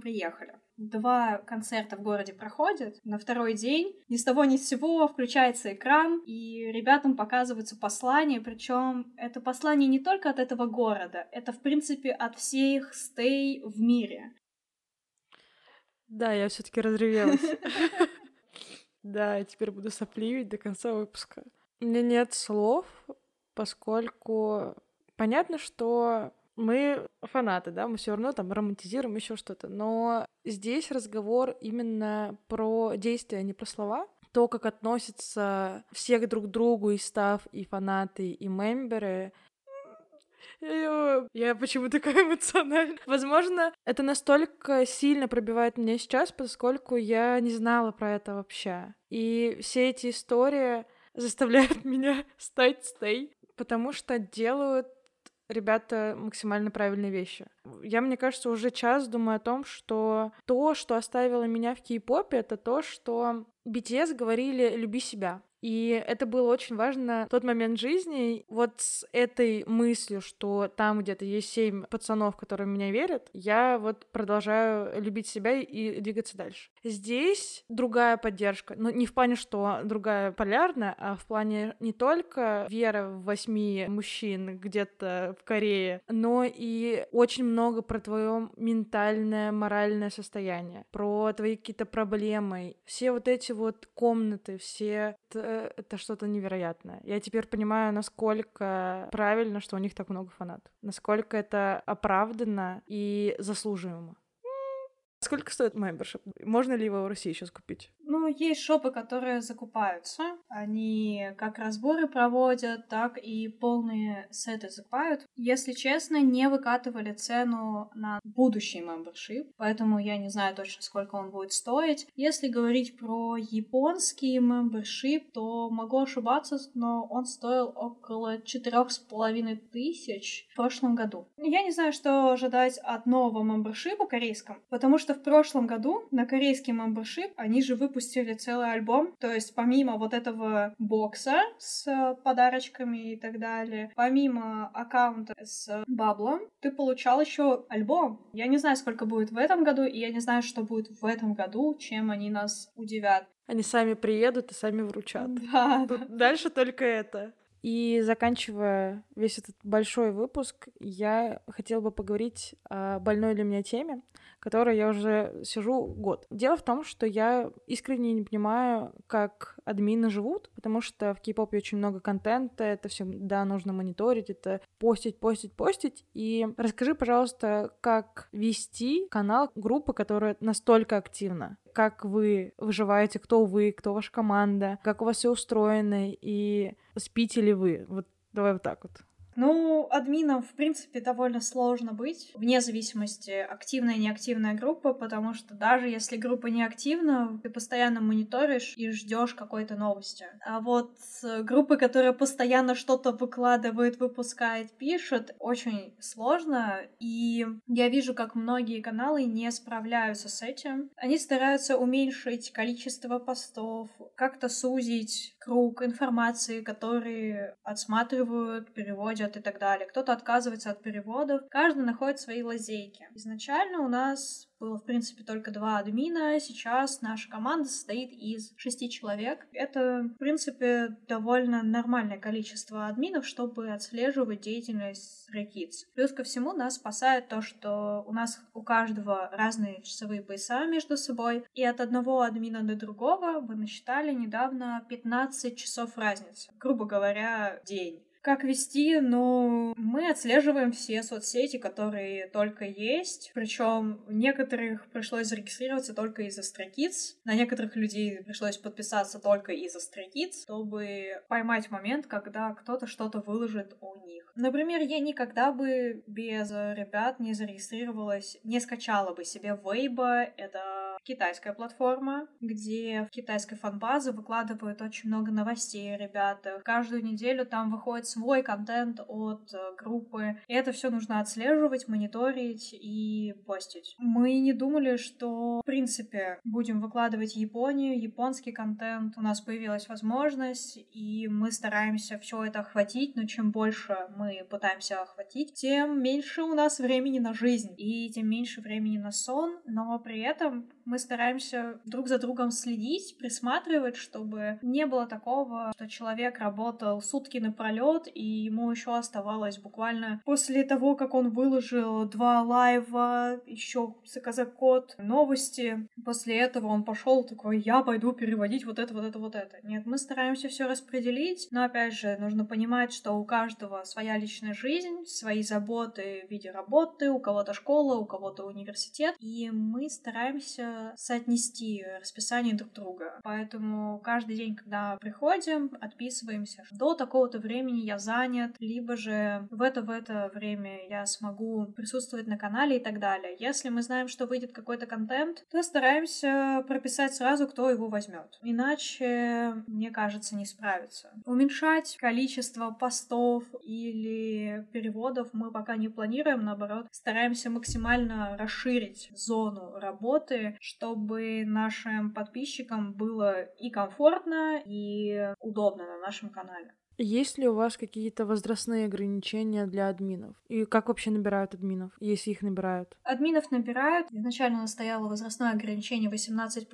Speaker 1: приехали. Два концерта в городе проходят. На второй день ни с того ни с сего включается экран, и ребятам показываются послания. Причем это послание не только от этого города, это в принципе от всех стей в мире.
Speaker 2: Да, я все-таки разревелась. Да, я теперь буду сопливить до конца выпуска. У меня нет слов, поскольку понятно, что мы фанаты, да, мы все равно там романтизируем еще что-то, но здесь разговор именно про действия, а не про слова. То, как относятся все друг к другу, и став, и фанаты, и мемберы, я почему такая эмоциональная? Возможно, это настолько сильно пробивает меня сейчас, поскольку я не знала про это вообще. И все эти истории заставляют меня стать стей, потому что делают ребята максимально правильные вещи. Я, мне кажется, уже час думаю о том, что то, что оставило меня в кей-попе, это то, что BTS говорили «люби себя». И это было очень важно в тот момент жизни. Вот с этой мыслью, что там где-то есть семь пацанов, которые меня верят, я вот продолжаю любить себя и двигаться дальше. Здесь другая поддержка. Но не в плане, что другая полярная, а в плане не только вера в восьми мужчин где-то в Корее, но и очень много про твое ментальное, моральное состояние, про твои какие-то проблемы. Все вот эти вот комнаты, все это что-то невероятное. Я теперь понимаю, насколько правильно, что у них так много фанатов. Насколько это оправданно и заслуживаемо. Сколько стоит мембершип? Можно ли его в России сейчас купить?
Speaker 1: Ну, есть шопы, которые закупаются. Они как разборы проводят, так и полные сеты закупают. Если честно, не выкатывали цену на будущий мембершип, поэтому я не знаю точно, сколько он будет стоить. Если говорить про японский мембершип, то могу ошибаться, но он стоил около четырех с половиной тысяч в прошлом году. Я не знаю, что ожидать от нового мембершипа корейском, потому что в прошлом году на корейский мембершип они же выпустили целый альбом. То есть помимо вот этого бокса с подарочками и так далее, помимо аккаунта с баблом, ты получал еще альбом. Я не знаю, сколько будет в этом году, и я не знаю, что будет в этом году, чем они нас удивят.
Speaker 2: Они сами приедут и сами вручат.
Speaker 1: Да.
Speaker 2: Дальше только это. И заканчивая весь этот большой выпуск, я хотела бы поговорить о больной для меня теме, которой я уже сижу год. Дело в том, что я искренне не понимаю, как админы живут, потому что в кей-попе очень много контента, это всегда нужно мониторить, это постить, постить, постить. И расскажи, пожалуйста, как вести канал группы, которая настолько активна? Как вы выживаете, кто вы, кто ваша команда, как у вас все устроено, и спите ли вы? Вот давай вот так вот.
Speaker 1: Ну, админом, в принципе, довольно сложно быть, вне зависимости, активная неактивная группа, потому что даже если группа не активна, ты постоянно мониторишь и ждешь какой-то новости. А вот группы, которые постоянно что-то выкладывают, выпускают, пишут, очень сложно, и я вижу, как многие каналы не справляются с этим. Они стараются уменьшить количество постов, как-то сузить круг информации, которые отсматривают, переводят переводят и так далее. Кто-то отказывается от переводов. Каждый находит свои лазейки. Изначально у нас было, в принципе, только два админа. Сейчас наша команда состоит из шести человек. Это, в принципе, довольно нормальное количество админов, чтобы отслеживать деятельность Рэкидс. Плюс ко всему нас спасает то, что у нас у каждого разные часовые пояса между собой, и от одного админа до другого мы насчитали недавно 15 часов разницы. Грубо говоря, день как вести, ну, мы отслеживаем все соцсети, которые только есть. Причем некоторых пришлось зарегистрироваться только из-за страниц, на некоторых людей пришлось подписаться только из-за страниц, чтобы поймать момент, когда кто-то что-то выложит у них. Например, я никогда бы без ребят не зарегистрировалась, не скачала бы себе Weibo, это китайская платформа, где в китайской фанбазе выкладывают очень много новостей ребята. Каждую неделю там выходит свой контент от э, группы. И это все нужно отслеживать, мониторить и постить. Мы не думали, что, в принципе, будем выкладывать Японию, японский контент. У нас появилась возможность, и мы стараемся все это охватить, но чем больше мы пытаемся охватить, тем меньше у нас времени на жизнь, и тем меньше времени на сон, но при этом мы стараемся друг за другом следить, присматривать, чтобы не было такого, что человек работал сутки напролет, и ему еще оставалось буквально после того, как он выложил два лайва, еще заказать код, новости. После этого он пошел такой, я пойду переводить вот это, вот это, вот это. Нет, мы стараемся все распределить, но опять же, нужно понимать, что у каждого своя личная жизнь, свои заботы в виде работы, у кого-то школа, у кого-то университет, и мы стараемся соотнести расписание друг друга. Поэтому каждый день, когда приходим, отписываемся, до такого-то времени я занят, либо же в это в это время я смогу присутствовать на канале и так далее. Если мы знаем, что выйдет какой-то контент, то стараемся прописать сразу, кто его возьмет. Иначе, мне кажется, не справиться. Уменьшать количество постов или переводов мы пока не планируем, наоборот, стараемся максимально расширить зону работы, чтобы нашим подписчикам было и комфортно, и удобно на нашем канале.
Speaker 2: Есть ли у вас какие-то возрастные ограничения для админов? И как вообще набирают админов, если их набирают?
Speaker 1: Админов набирают. Изначально стояло возрастное ограничение 18+,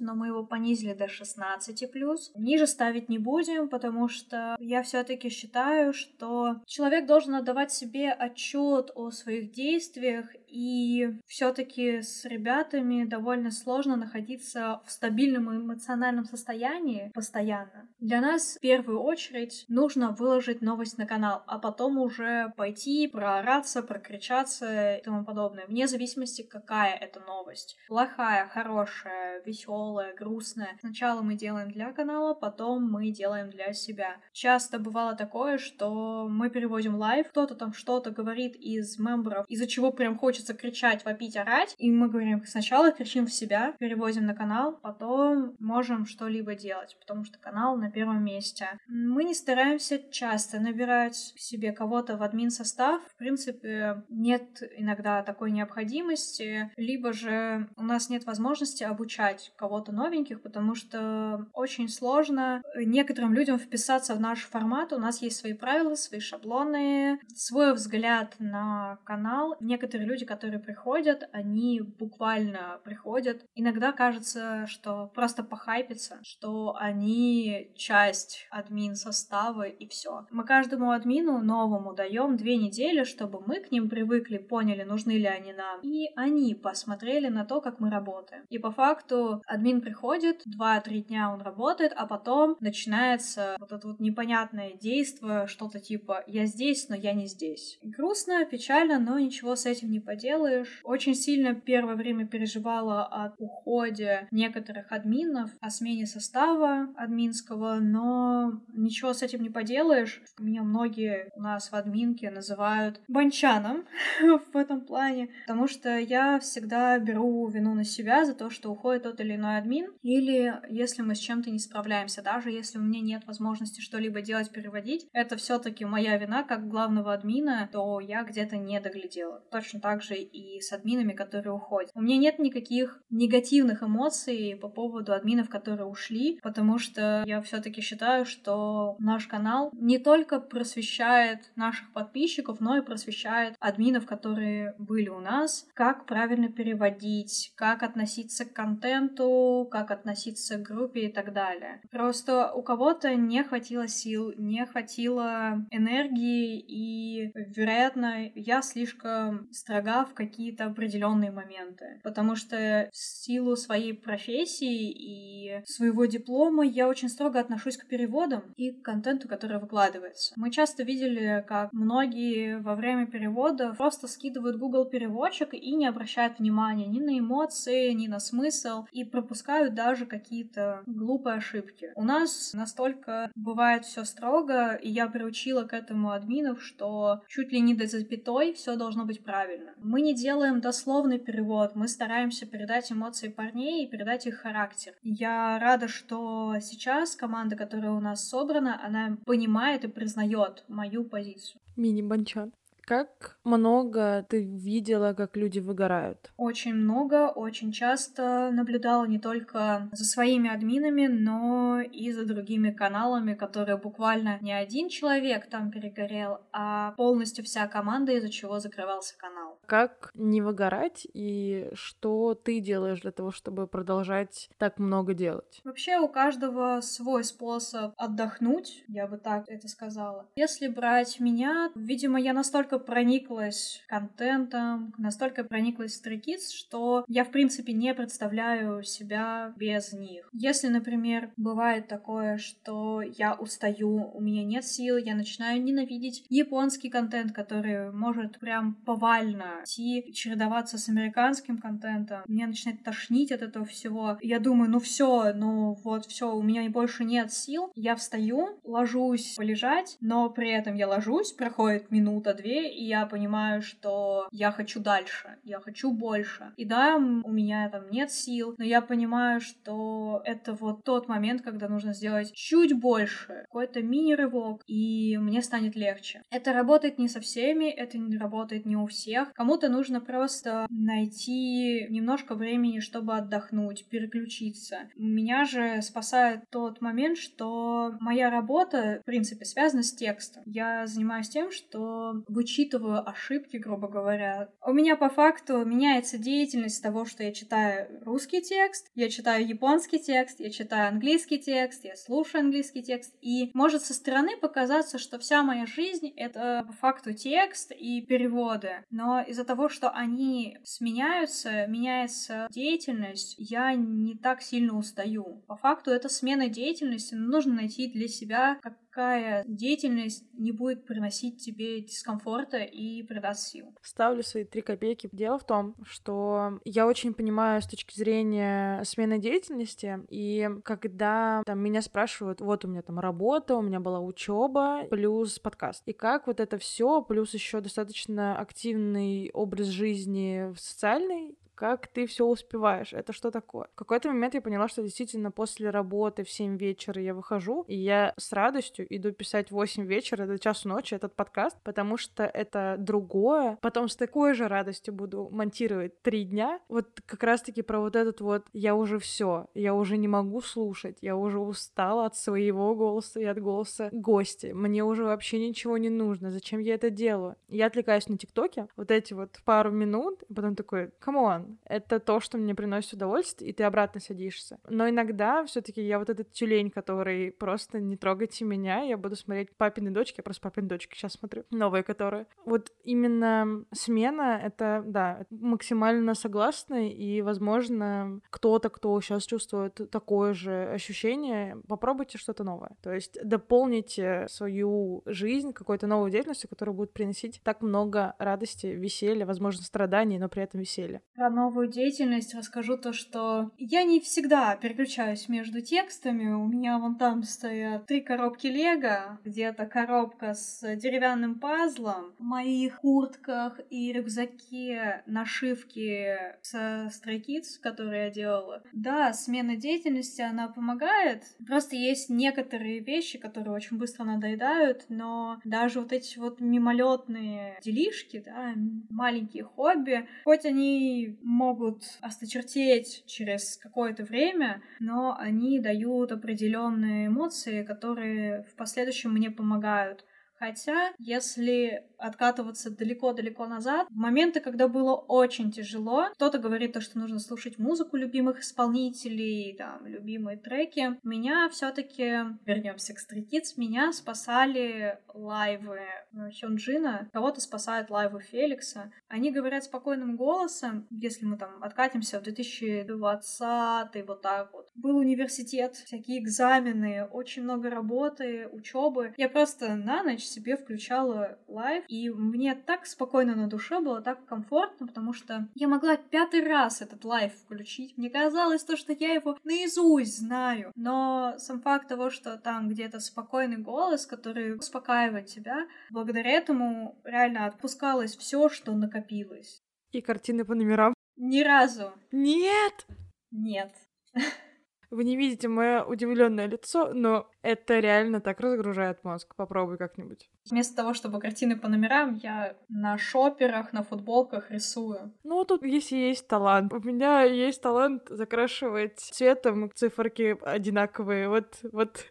Speaker 1: но мы его понизили до 16+. Ниже ставить не будем, потому что я все таки считаю, что человек должен отдавать себе отчет о своих действиях и все-таки с ребятами довольно сложно находиться в стабильном эмоциональном состоянии постоянно. Для нас в первую очередь нужно выложить новость на канал, а потом уже пойти, проораться, прокричаться и тому подобное, вне зависимости, какая это новость. Плохая, хорошая, веселая, грустная. Сначала мы делаем для канала, потом мы делаем для себя. Часто бывало такое, что мы переводим лайв, кто-то там что-то говорит из мемберов, из-за чего прям хочется хочется кричать, вопить, орать, и мы говорим, сначала кричим в себя, переводим на канал, потом можем что-либо делать, потому что канал на первом месте. Мы не стараемся часто набирать себе кого-то в админ состав. В принципе, нет иногда такой необходимости, либо же у нас нет возможности обучать кого-то новеньких, потому что очень сложно некоторым людям вписаться в наш формат. У нас есть свои правила, свои шаблоны, свой взгляд на канал. Некоторые люди, которые приходят, они буквально приходят. Иногда кажется, что просто похайпиться, что они часть админ состава, и все. Мы каждому админу новому даем две недели, чтобы мы к ним привыкли, поняли, нужны ли они нам, и они посмотрели на то, как мы работаем. И по факту админ приходит, два-три дня он работает, а потом начинается вот это вот непонятное действие, что-то типа «я здесь, но я не здесь». Грустно, печально, но ничего с этим не поделаешь. Очень сильно первое время переживала от уходе некоторых админов, о смене состава админского, но ничего с этим не поделаешь. Меня многие у нас в админке называют банчаном в этом плане, потому что я всегда беру вину на себя за то, что уходит тот или иной админ, или если мы с чем-то не справляемся, даже если у меня нет возможности что-либо делать, переводить, это все-таки моя вина как главного админа, то я где-то не доглядела. Точно так же и с админами, которые уходят. У меня нет никаких негативных эмоций по поводу админов, которые ушли, потому что я все-таки считаю, что наш канал не только просвещает наших подписчиков, но и просвещает админов, которые были у нас, как правильно переводить, как относиться к контенту, как относиться к группе и так далее. Просто у кого-то не хватило сил, не хватило энергии, и, вероятно, я слишком строга в какие-то определенные моменты. Потому что в силу своей профессии и своего диплома я очень строго отношусь к переводам и к контенту, который выкладывается. Мы часто видели, как многие во время перевода просто скидывают Google переводчик и не обращают внимания ни на эмоции, ни на смысл, и пропускают даже какие-то глупые ошибки. У нас настолько бывает все строго, и я приучила к этому админов, что чуть ли не до запятой все должно быть правильно. Мы не делаем дословный перевод, мы стараемся передать эмоции парней и передать их характер. Я рада, что сейчас команда, которая у нас собрана, она понимает и признает мою позицию.
Speaker 2: Мини-банчан. Как много ты видела, как люди выгорают?
Speaker 1: Очень много, очень часто наблюдала не только за своими админами, но и за другими каналами, которые буквально не один человек там перегорел, а полностью вся команда, из-за чего закрывался канал.
Speaker 2: Как не выгорать и что ты делаешь для того, чтобы продолжать так много делать?
Speaker 1: Вообще у каждого свой способ отдохнуть, я бы так это сказала. Если брать меня, видимо, я настолько прониклась контентом, настолько прониклась Stray Kids, что я, в принципе, не представляю себя без них. Если, например, бывает такое, что я устаю, у меня нет сил, я начинаю ненавидеть японский контент, который может прям повально идти, чередоваться с американским контентом. Меня начинает тошнить от этого всего. Я думаю, ну все, ну вот все, у меня больше нет сил. Я встаю, ложусь полежать, но при этом я ложусь, проходит минута-две, и я понимаю, что я хочу дальше, я хочу больше. И да, у меня там нет сил, но я понимаю, что это вот тот момент, когда нужно сделать чуть больше, какой-то мини-рывок, и мне станет легче. Это работает не со всеми, это не работает не у всех. Кому-то нужно просто найти немножко времени, чтобы отдохнуть, переключиться. Меня же спасает тот момент, что моя работа, в принципе, связана с текстом. Я занимаюсь тем, что вычитываю учитываю ошибки, грубо говоря. У меня по факту меняется деятельность того, что я читаю русский текст, я читаю японский текст, я читаю английский текст, я слушаю английский текст, и может со стороны показаться, что вся моя жизнь — это по факту текст и переводы. Но из-за того, что они сменяются, меняется деятельность, я не так сильно устаю. По факту это смена деятельности, но нужно найти для себя как какая деятельность не будет приносить тебе дискомфорта и придаст сил.
Speaker 2: Ставлю свои три копейки. Дело в том, что я очень понимаю с точки зрения смены деятельности, и когда там меня спрашивают, вот у меня там работа, у меня была учеба, плюс подкаст. И как вот это все, плюс еще достаточно активный образ жизни в социальной как ты все успеваешь, это что такое? В какой-то момент я поняла, что действительно после работы в 7 вечера я выхожу, и я с радостью иду писать в 8 вечера до часу ночи этот подкаст, потому что это другое. Потом с такой же радостью буду монтировать три дня. Вот как раз-таки про вот этот вот я уже все, я уже не могу слушать, я уже устала от своего голоса и от голоса гостя. Мне уже вообще ничего не нужно. Зачем я это делаю? Я отвлекаюсь на ТикТоке, вот эти вот пару минут, и потом такой, come on, Это то, что мне приносит удовольствие, и ты обратно садишься. Но иногда все таки я вот этот тюлень, который просто не трогайте меня, я буду смотреть папины дочки, я просто папины дочки сейчас смотрю, новые которые. Вот именно смена — это, да, максимально согласна, и, возможно, кто-то, кто сейчас чувствует такое же ощущение, попробуйте что-то новое. То есть дополните свою жизнь какой-то новой деятельностью, которая будет приносить так много радости, веселья, возможно, страданий, но при этом веселья.
Speaker 1: Про новую деятельность расскажу то, что я не всегда переключаюсь между текстами. У меня вон там стоят три коробки Лего, где-то коробка с деревянным пазлом, в моих куртках и рюкзаке нашивки со Kids, которые я делала. Да, смена деятельности, она помогает. Просто есть некоторые вещи, которые очень быстро надоедают, но даже вот эти вот мимолетные делишки, да, маленькие хобби, хоть они могут осточертеть через какое-то время, но они дают определенные эмоции, которые в последующем мне помогают. Хотя, если откатываться далеко-далеко назад, в моменты, когда было очень тяжело, кто-то говорит то, что нужно слушать музыку любимых исполнителей, там, любимые треки, меня все таки вернемся к Kids, меня спасали лайвы Хёнджина, кого-то спасают лайвы Феликса. Они говорят спокойным голосом, если мы там откатимся в 2020 вот так вот. Был университет, всякие экзамены, очень много работы, учебы. Я просто на ночь себе включала лайв, и мне так спокойно на душе было, так комфортно, потому что я могла пятый раз этот лайв включить. Мне казалось то, что я его наизусть знаю. Но сам факт того, что там где-то спокойный голос, который успокаивает тебя, благодаря этому реально отпускалось все, что накопилось.
Speaker 2: И картины по номерам?
Speaker 1: Ни разу.
Speaker 2: Нет!
Speaker 1: Нет.
Speaker 2: Вы не видите мое удивленное лицо, но это реально так разгружает мозг. Попробуй как-нибудь.
Speaker 1: Вместо того, чтобы картины по номерам, я на шоперах, на футболках рисую.
Speaker 2: Ну, тут если есть талант. У меня есть талант закрашивать цветом циферки одинаковые. Вот, вот.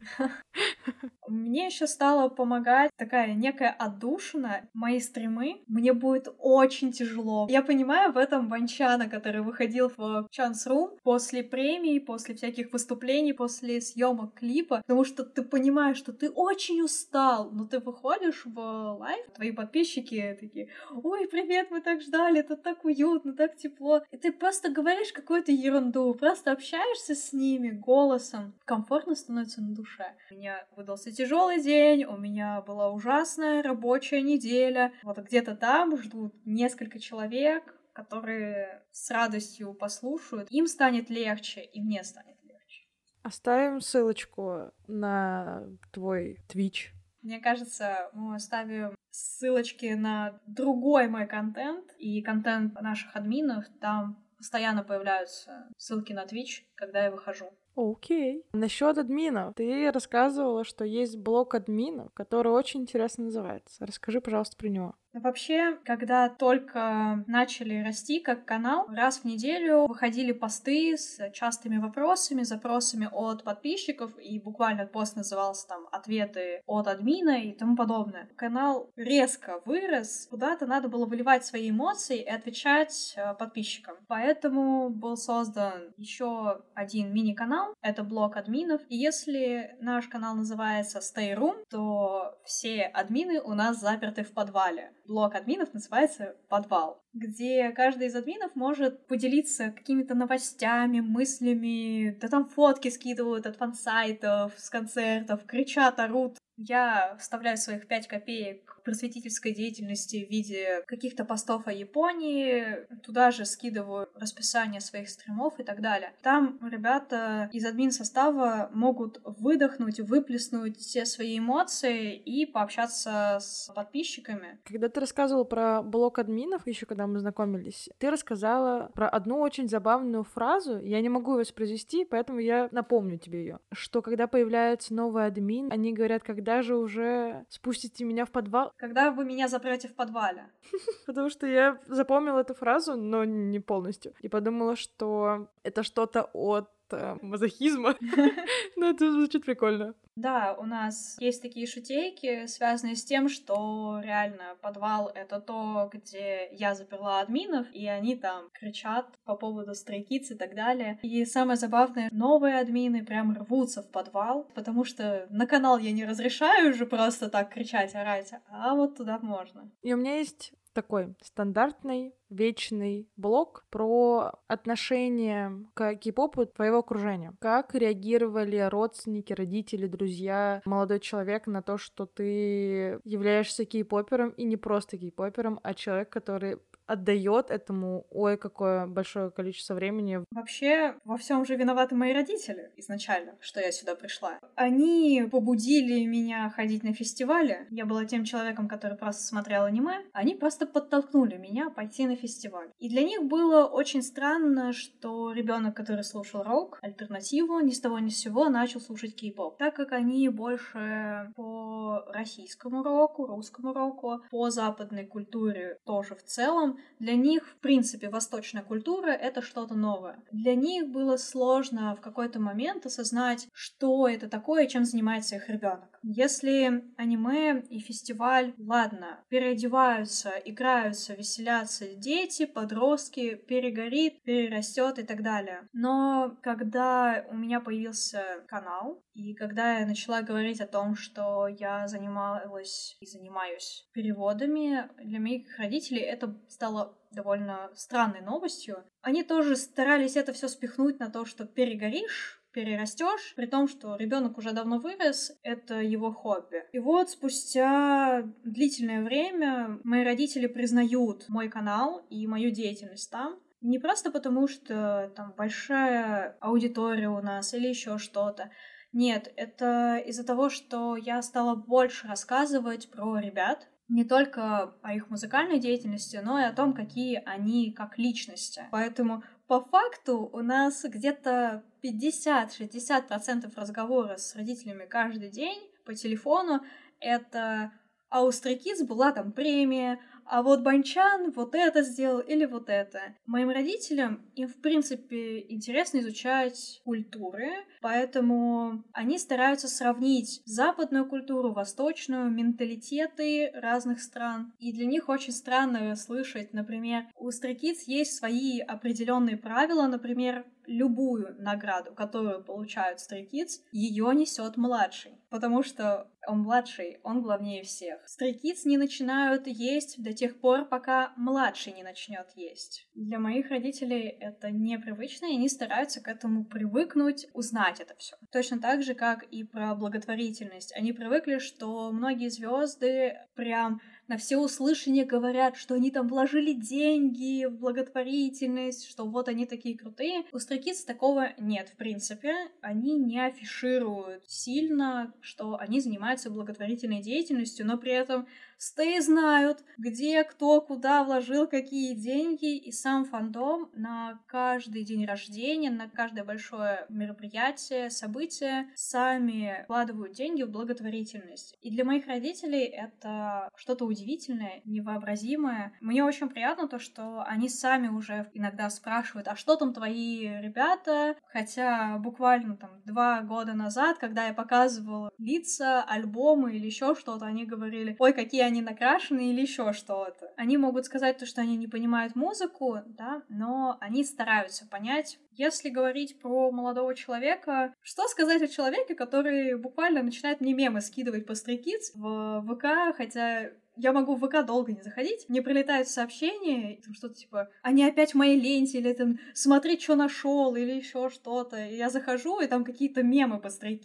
Speaker 1: Мне еще стало помогать такая некая отдушина. Мои стримы мне будет очень тяжело. Я понимаю в этом Ванчана, который выходил в Chance Room после премии, после всяких выступлений, после съемок клипа, потому что ты понимаешь, что ты очень устал, но ты выходишь в лайв, твои подписчики такие, ой, привет, мы так ждали, это так уютно, так тепло. И ты просто говоришь какую-то ерунду, просто общаешься с ними голосом. Комфортно становится на душе. У меня выдался тяжелый день, у меня была ужасная рабочая неделя. Вот где-то там ждут несколько человек, которые с радостью послушают. Им станет легче, и мне станет легче.
Speaker 2: Оставим ссылочку на твой Twitch.
Speaker 1: Мне кажется, мы оставим ссылочки на другой мой контент и контент наших админов. Там постоянно появляются ссылки на Twitch, когда я выхожу.
Speaker 2: Окей. Насчет админов. Ты рассказывала, что есть блок админов, который очень интересно называется. Расскажи, пожалуйста, про него.
Speaker 1: Вообще, когда только начали расти как канал, раз в неделю выходили посты с частыми вопросами, запросами от подписчиков, и буквально пост назывался там «Ответы от админа» и тому подобное. Канал резко вырос, куда-то надо было выливать свои эмоции и отвечать э, подписчикам. Поэтому был создан еще один мини-канал, это блок админов. И если наш канал называется Stay Room, то все админы у нас заперты в подвале блок админов называется «Подвал», где каждый из админов может поделиться какими-то новостями, мыслями, да там фотки скидывают от фан-сайтов, с концертов, кричат, орут. Я вставляю своих 5 копеек просветительской деятельности в виде каких-то постов о Японии, туда же скидываю расписание своих стримов и так далее. Там ребята из админ состава могут выдохнуть, выплеснуть все свои эмоции и пообщаться с подписчиками.
Speaker 2: Когда ты рассказывала про блок админов, еще когда мы знакомились, ты рассказала про одну очень забавную фразу, я не могу ее воспроизвести, поэтому я напомню тебе ее, что когда появляется новый админ, они говорят, когда же уже спустите меня в подвал,
Speaker 1: когда вы меня запрете в подвале.
Speaker 2: Потому что я запомнила эту фразу, но не полностью. И подумала, что это что-то от э, мазохизма. Но это звучит прикольно.
Speaker 1: Да, у нас есть такие шутейки, связанные с тем, что реально подвал — это то, где я заперла админов, и они там кричат по поводу стрейкиц и так далее. И самое забавное, новые админы прям рвутся в подвал, потому что на канал я не разрешаю уже просто так кричать, орать, а вот туда можно.
Speaker 2: И у меня есть такой стандартный вечный блог про отношение к кей-попу твоего окружения. Как реагировали родственники, родители, друзья, молодой человек на то, что ты являешься кей-попером и не просто кей-попером, а человек, который отдает этому ой какое большое количество времени.
Speaker 1: Вообще во всем же виноваты мои родители изначально, что я сюда пришла. Они побудили меня ходить на фестивали. Я была тем человеком, который просто смотрел аниме. Они просто подтолкнули меня пойти на фестиваль. И для них было очень странно, что ребенок, который слушал рок, альтернативу, ни с того ни с сего начал слушать кей-поп. Так как они больше по российскому року, русскому року, по западной культуре тоже в целом, для них, в принципе, восточная культура — это что-то новое. Для них было сложно в какой-то момент осознать, что это такое, чем занимается их ребенок. Если аниме и фестиваль, ладно, переодеваются, играются, веселятся дети, подростки, перегорит, перерастет и так далее. Но когда у меня появился канал, и когда я начала говорить о том, что я занималась и занимаюсь переводами, для моих родителей это стало довольно странной новостью. Они тоже старались это все спихнуть на то, что перегоришь, перерастешь, при том, что ребенок уже давно вырос, это его хобби. И вот спустя длительное время мои родители признают мой канал и мою деятельность там, не просто потому, что там большая аудитория у нас или еще что-то, нет, это из-за того, что я стала больше рассказывать про ребят, не только о их музыкальной деятельности, но и о том, какие они как личности. Поэтому по факту у нас где-то 50-60% разговора с родителями каждый день по телефону это а у Kids была там премия, а вот Банчан вот это сделал или вот это. Моим родителям, им в принципе интересно изучать культуры, поэтому они стараются сравнить западную культуру, восточную, менталитеты разных стран. И для них очень странно слышать, например, у Kids есть свои определенные правила, например, любую награду, которую получают Stray ее несет младший. Потому что он младший, он главнее всех. Stray не начинают есть до тех пор, пока младший не начнет есть. Для моих родителей это непривычно, и они стараются к этому привыкнуть, узнать это все. Точно так же, как и про благотворительность. Они привыкли, что многие звезды прям на все услышания говорят, что они там вложили деньги в благотворительность, что вот они такие крутые. У Строкиц такого нет, в принципе. Они не афишируют сильно, что они занимаются благотворительной деятельностью, но при этом Стей знают, где, кто, куда вложил какие деньги, и сам фандом на каждый день рождения, на каждое большое мероприятие, событие сами вкладывают деньги в благотворительность. И для моих родителей это что-то удивительное, невообразимое. Мне очень приятно то, что они сами уже иногда спрашивают, а что там твои ребята? Хотя буквально там два года назад, когда я показывала лица, альбомы или еще что-то, они говорили, ой, какие они накрашены или еще что-то. Они могут сказать то, что они не понимают музыку, да, но они стараются понять. Если говорить про молодого человека, что сказать о человеке, который буквально начинает мне мемы скидывать по Stray в ВК, хотя я могу в ВК долго не заходить, мне прилетают сообщения, там что-то типа, они опять в моей ленте, или там, смотри, что нашел, или еще что-то. И я захожу, и там какие-то мемы по Stray.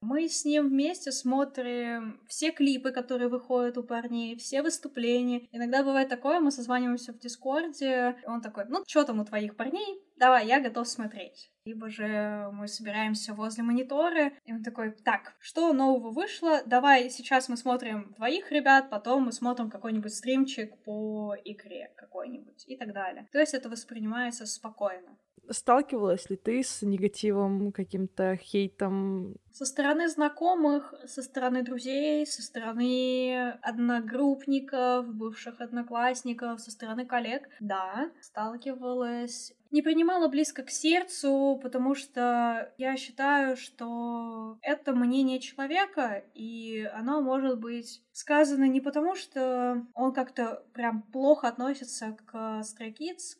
Speaker 1: Мы с ним вместе смотрим все клипы, которые выходят у парней, все выступления. Иногда бывает такое, мы созваниваемся в Дискорде, и он такой, ну, что там у твоих парней? Давай, я готов смотреть либо же мы собираемся возле монитора, и он такой, так, что нового вышло? Давай сейчас мы смотрим твоих ребят, потом мы смотрим какой-нибудь стримчик по игре какой-нибудь и так далее. То есть это воспринимается спокойно.
Speaker 2: Сталкивалась ли ты с негативом, каким-то хейтом?
Speaker 1: Со стороны знакомых, со стороны друзей, со стороны одногруппников, бывших одноклассников, со стороны коллег, да, сталкивалась не принимала близко к сердцу, потому что я считаю, что это мнение человека, и оно может быть сказано не потому, что он как-то прям плохо относится к Stray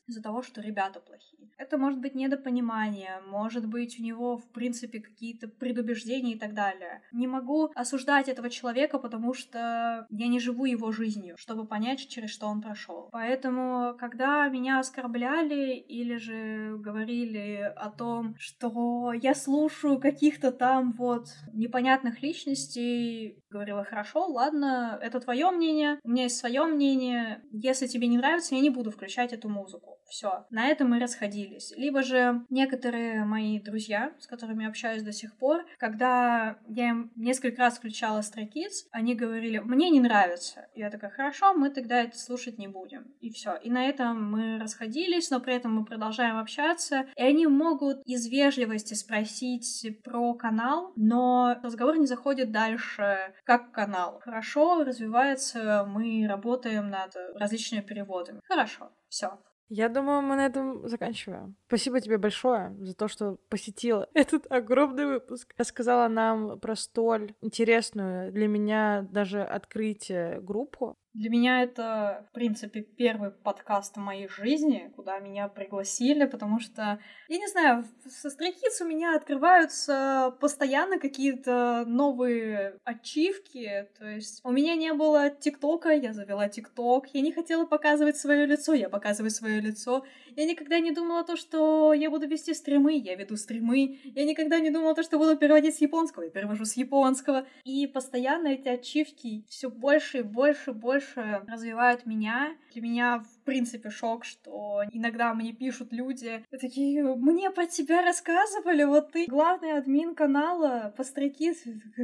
Speaker 1: из-за того, что ребята плохие. Это может быть недопонимание, может быть у него, в принципе, какие-то предубеждения и так далее. Не могу осуждать этого человека, потому что я не живу его жизнью, чтобы понять, через что он прошел. Поэтому, когда меня оскорбляли или же говорили о том, что я слушаю каких-то там вот непонятных личностей, говорила, хорошо, ладно, это твое мнение, у меня есть свое мнение, если тебе не нравится, я не буду включать эту музыку. Все, на этом мы расходились. Либо же некоторые мои друзья, с которыми общаюсь до сих пор, когда я им несколько раз включала Kids, они говорили, мне не нравится. Я такая, хорошо, мы тогда это слушать не будем. И все. И на этом мы расходились, но при этом мы продолжаем общаться. И они могут из вежливости спросить про канал, но разговор не заходит дальше как канал. Хорошо, развивается, мы работаем над различными переводами. Хорошо, все.
Speaker 2: Я думаю, мы на этом заканчиваем. Спасибо тебе большое за то, что посетила этот огромный выпуск. Рассказала нам про столь интересную для меня даже открытие группу.
Speaker 1: Для меня это, в принципе, первый подкаст в моей жизни, куда меня пригласили, потому что, я не знаю, со страниц у меня открываются постоянно какие-то новые ачивки, то есть у меня не было ТикТока, я завела ТикТок, я не хотела показывать свое лицо, я показываю свое лицо, я никогда не думала то, что я буду вести стримы, я веду стримы, я никогда не думала то, что буду переводить с японского, я перевожу с японского, и постоянно эти ачивки все больше и больше и больше развивают меня. Для меня, принципе, шок, что иногда мне пишут люди такие, мне про тебя рассказывали, вот ты главный админ канала по.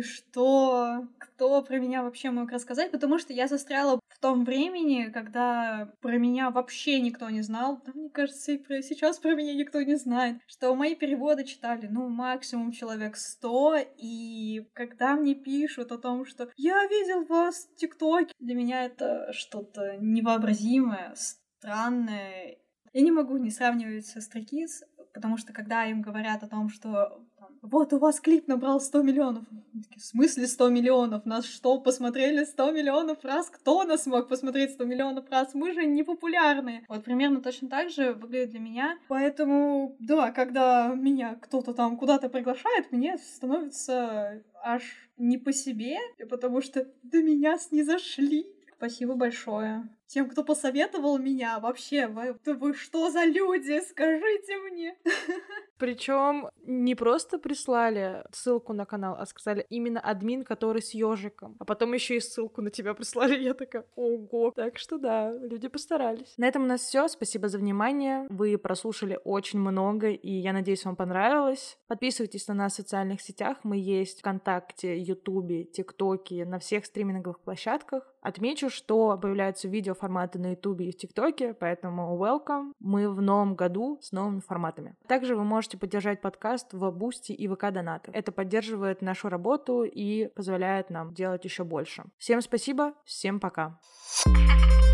Speaker 1: Что? Кто про меня вообще мог рассказать? Потому что я застряла в том времени, когда про меня вообще никто не знал. Да, мне кажется, и про... сейчас про меня никто не знает. Что мои переводы читали, ну, максимум человек сто, и когда мне пишут о том, что я видел вас в ТикТоке, для меня это что-то невообразимое, странное. Я не могу не сравнивать со Строкиз, потому что когда им говорят о том, что вот у вас клип набрал 100 миллионов, такие, в смысле 100 миллионов? Нас что, посмотрели 100 миллионов раз? Кто нас мог посмотреть 100 миллионов раз? Мы же не популярные. Вот примерно точно так же выглядит для меня. Поэтому, да, когда меня кто-то там куда-то приглашает, мне становится аж не по себе, потому что до меня снизошли. Спасибо большое. Тем, кто посоветовал меня, вообще, вы, вы что за люди? Скажите мне.
Speaker 2: Причем не просто прислали ссылку на канал, а сказали именно админ, который с ежиком. А потом еще и ссылку на тебя прислали. Я такая, ого. Так что да, люди постарались. На этом у нас все. Спасибо за внимание. Вы прослушали очень много, и я надеюсь, вам понравилось. Подписывайтесь на нас в социальных сетях. Мы есть ВКонтакте, Ютубе, ТикТоке, на всех стриминговых площадках. Отмечу, что появляются видеоформаты на Ютубе и в ТикТоке, поэтому welcome. Мы в новом году с новыми форматами. Также вы можете поддержать подкаст в Boosty и ВК Донаты. Это поддерживает нашу работу и позволяет нам делать еще больше. Всем спасибо, всем пока. thank you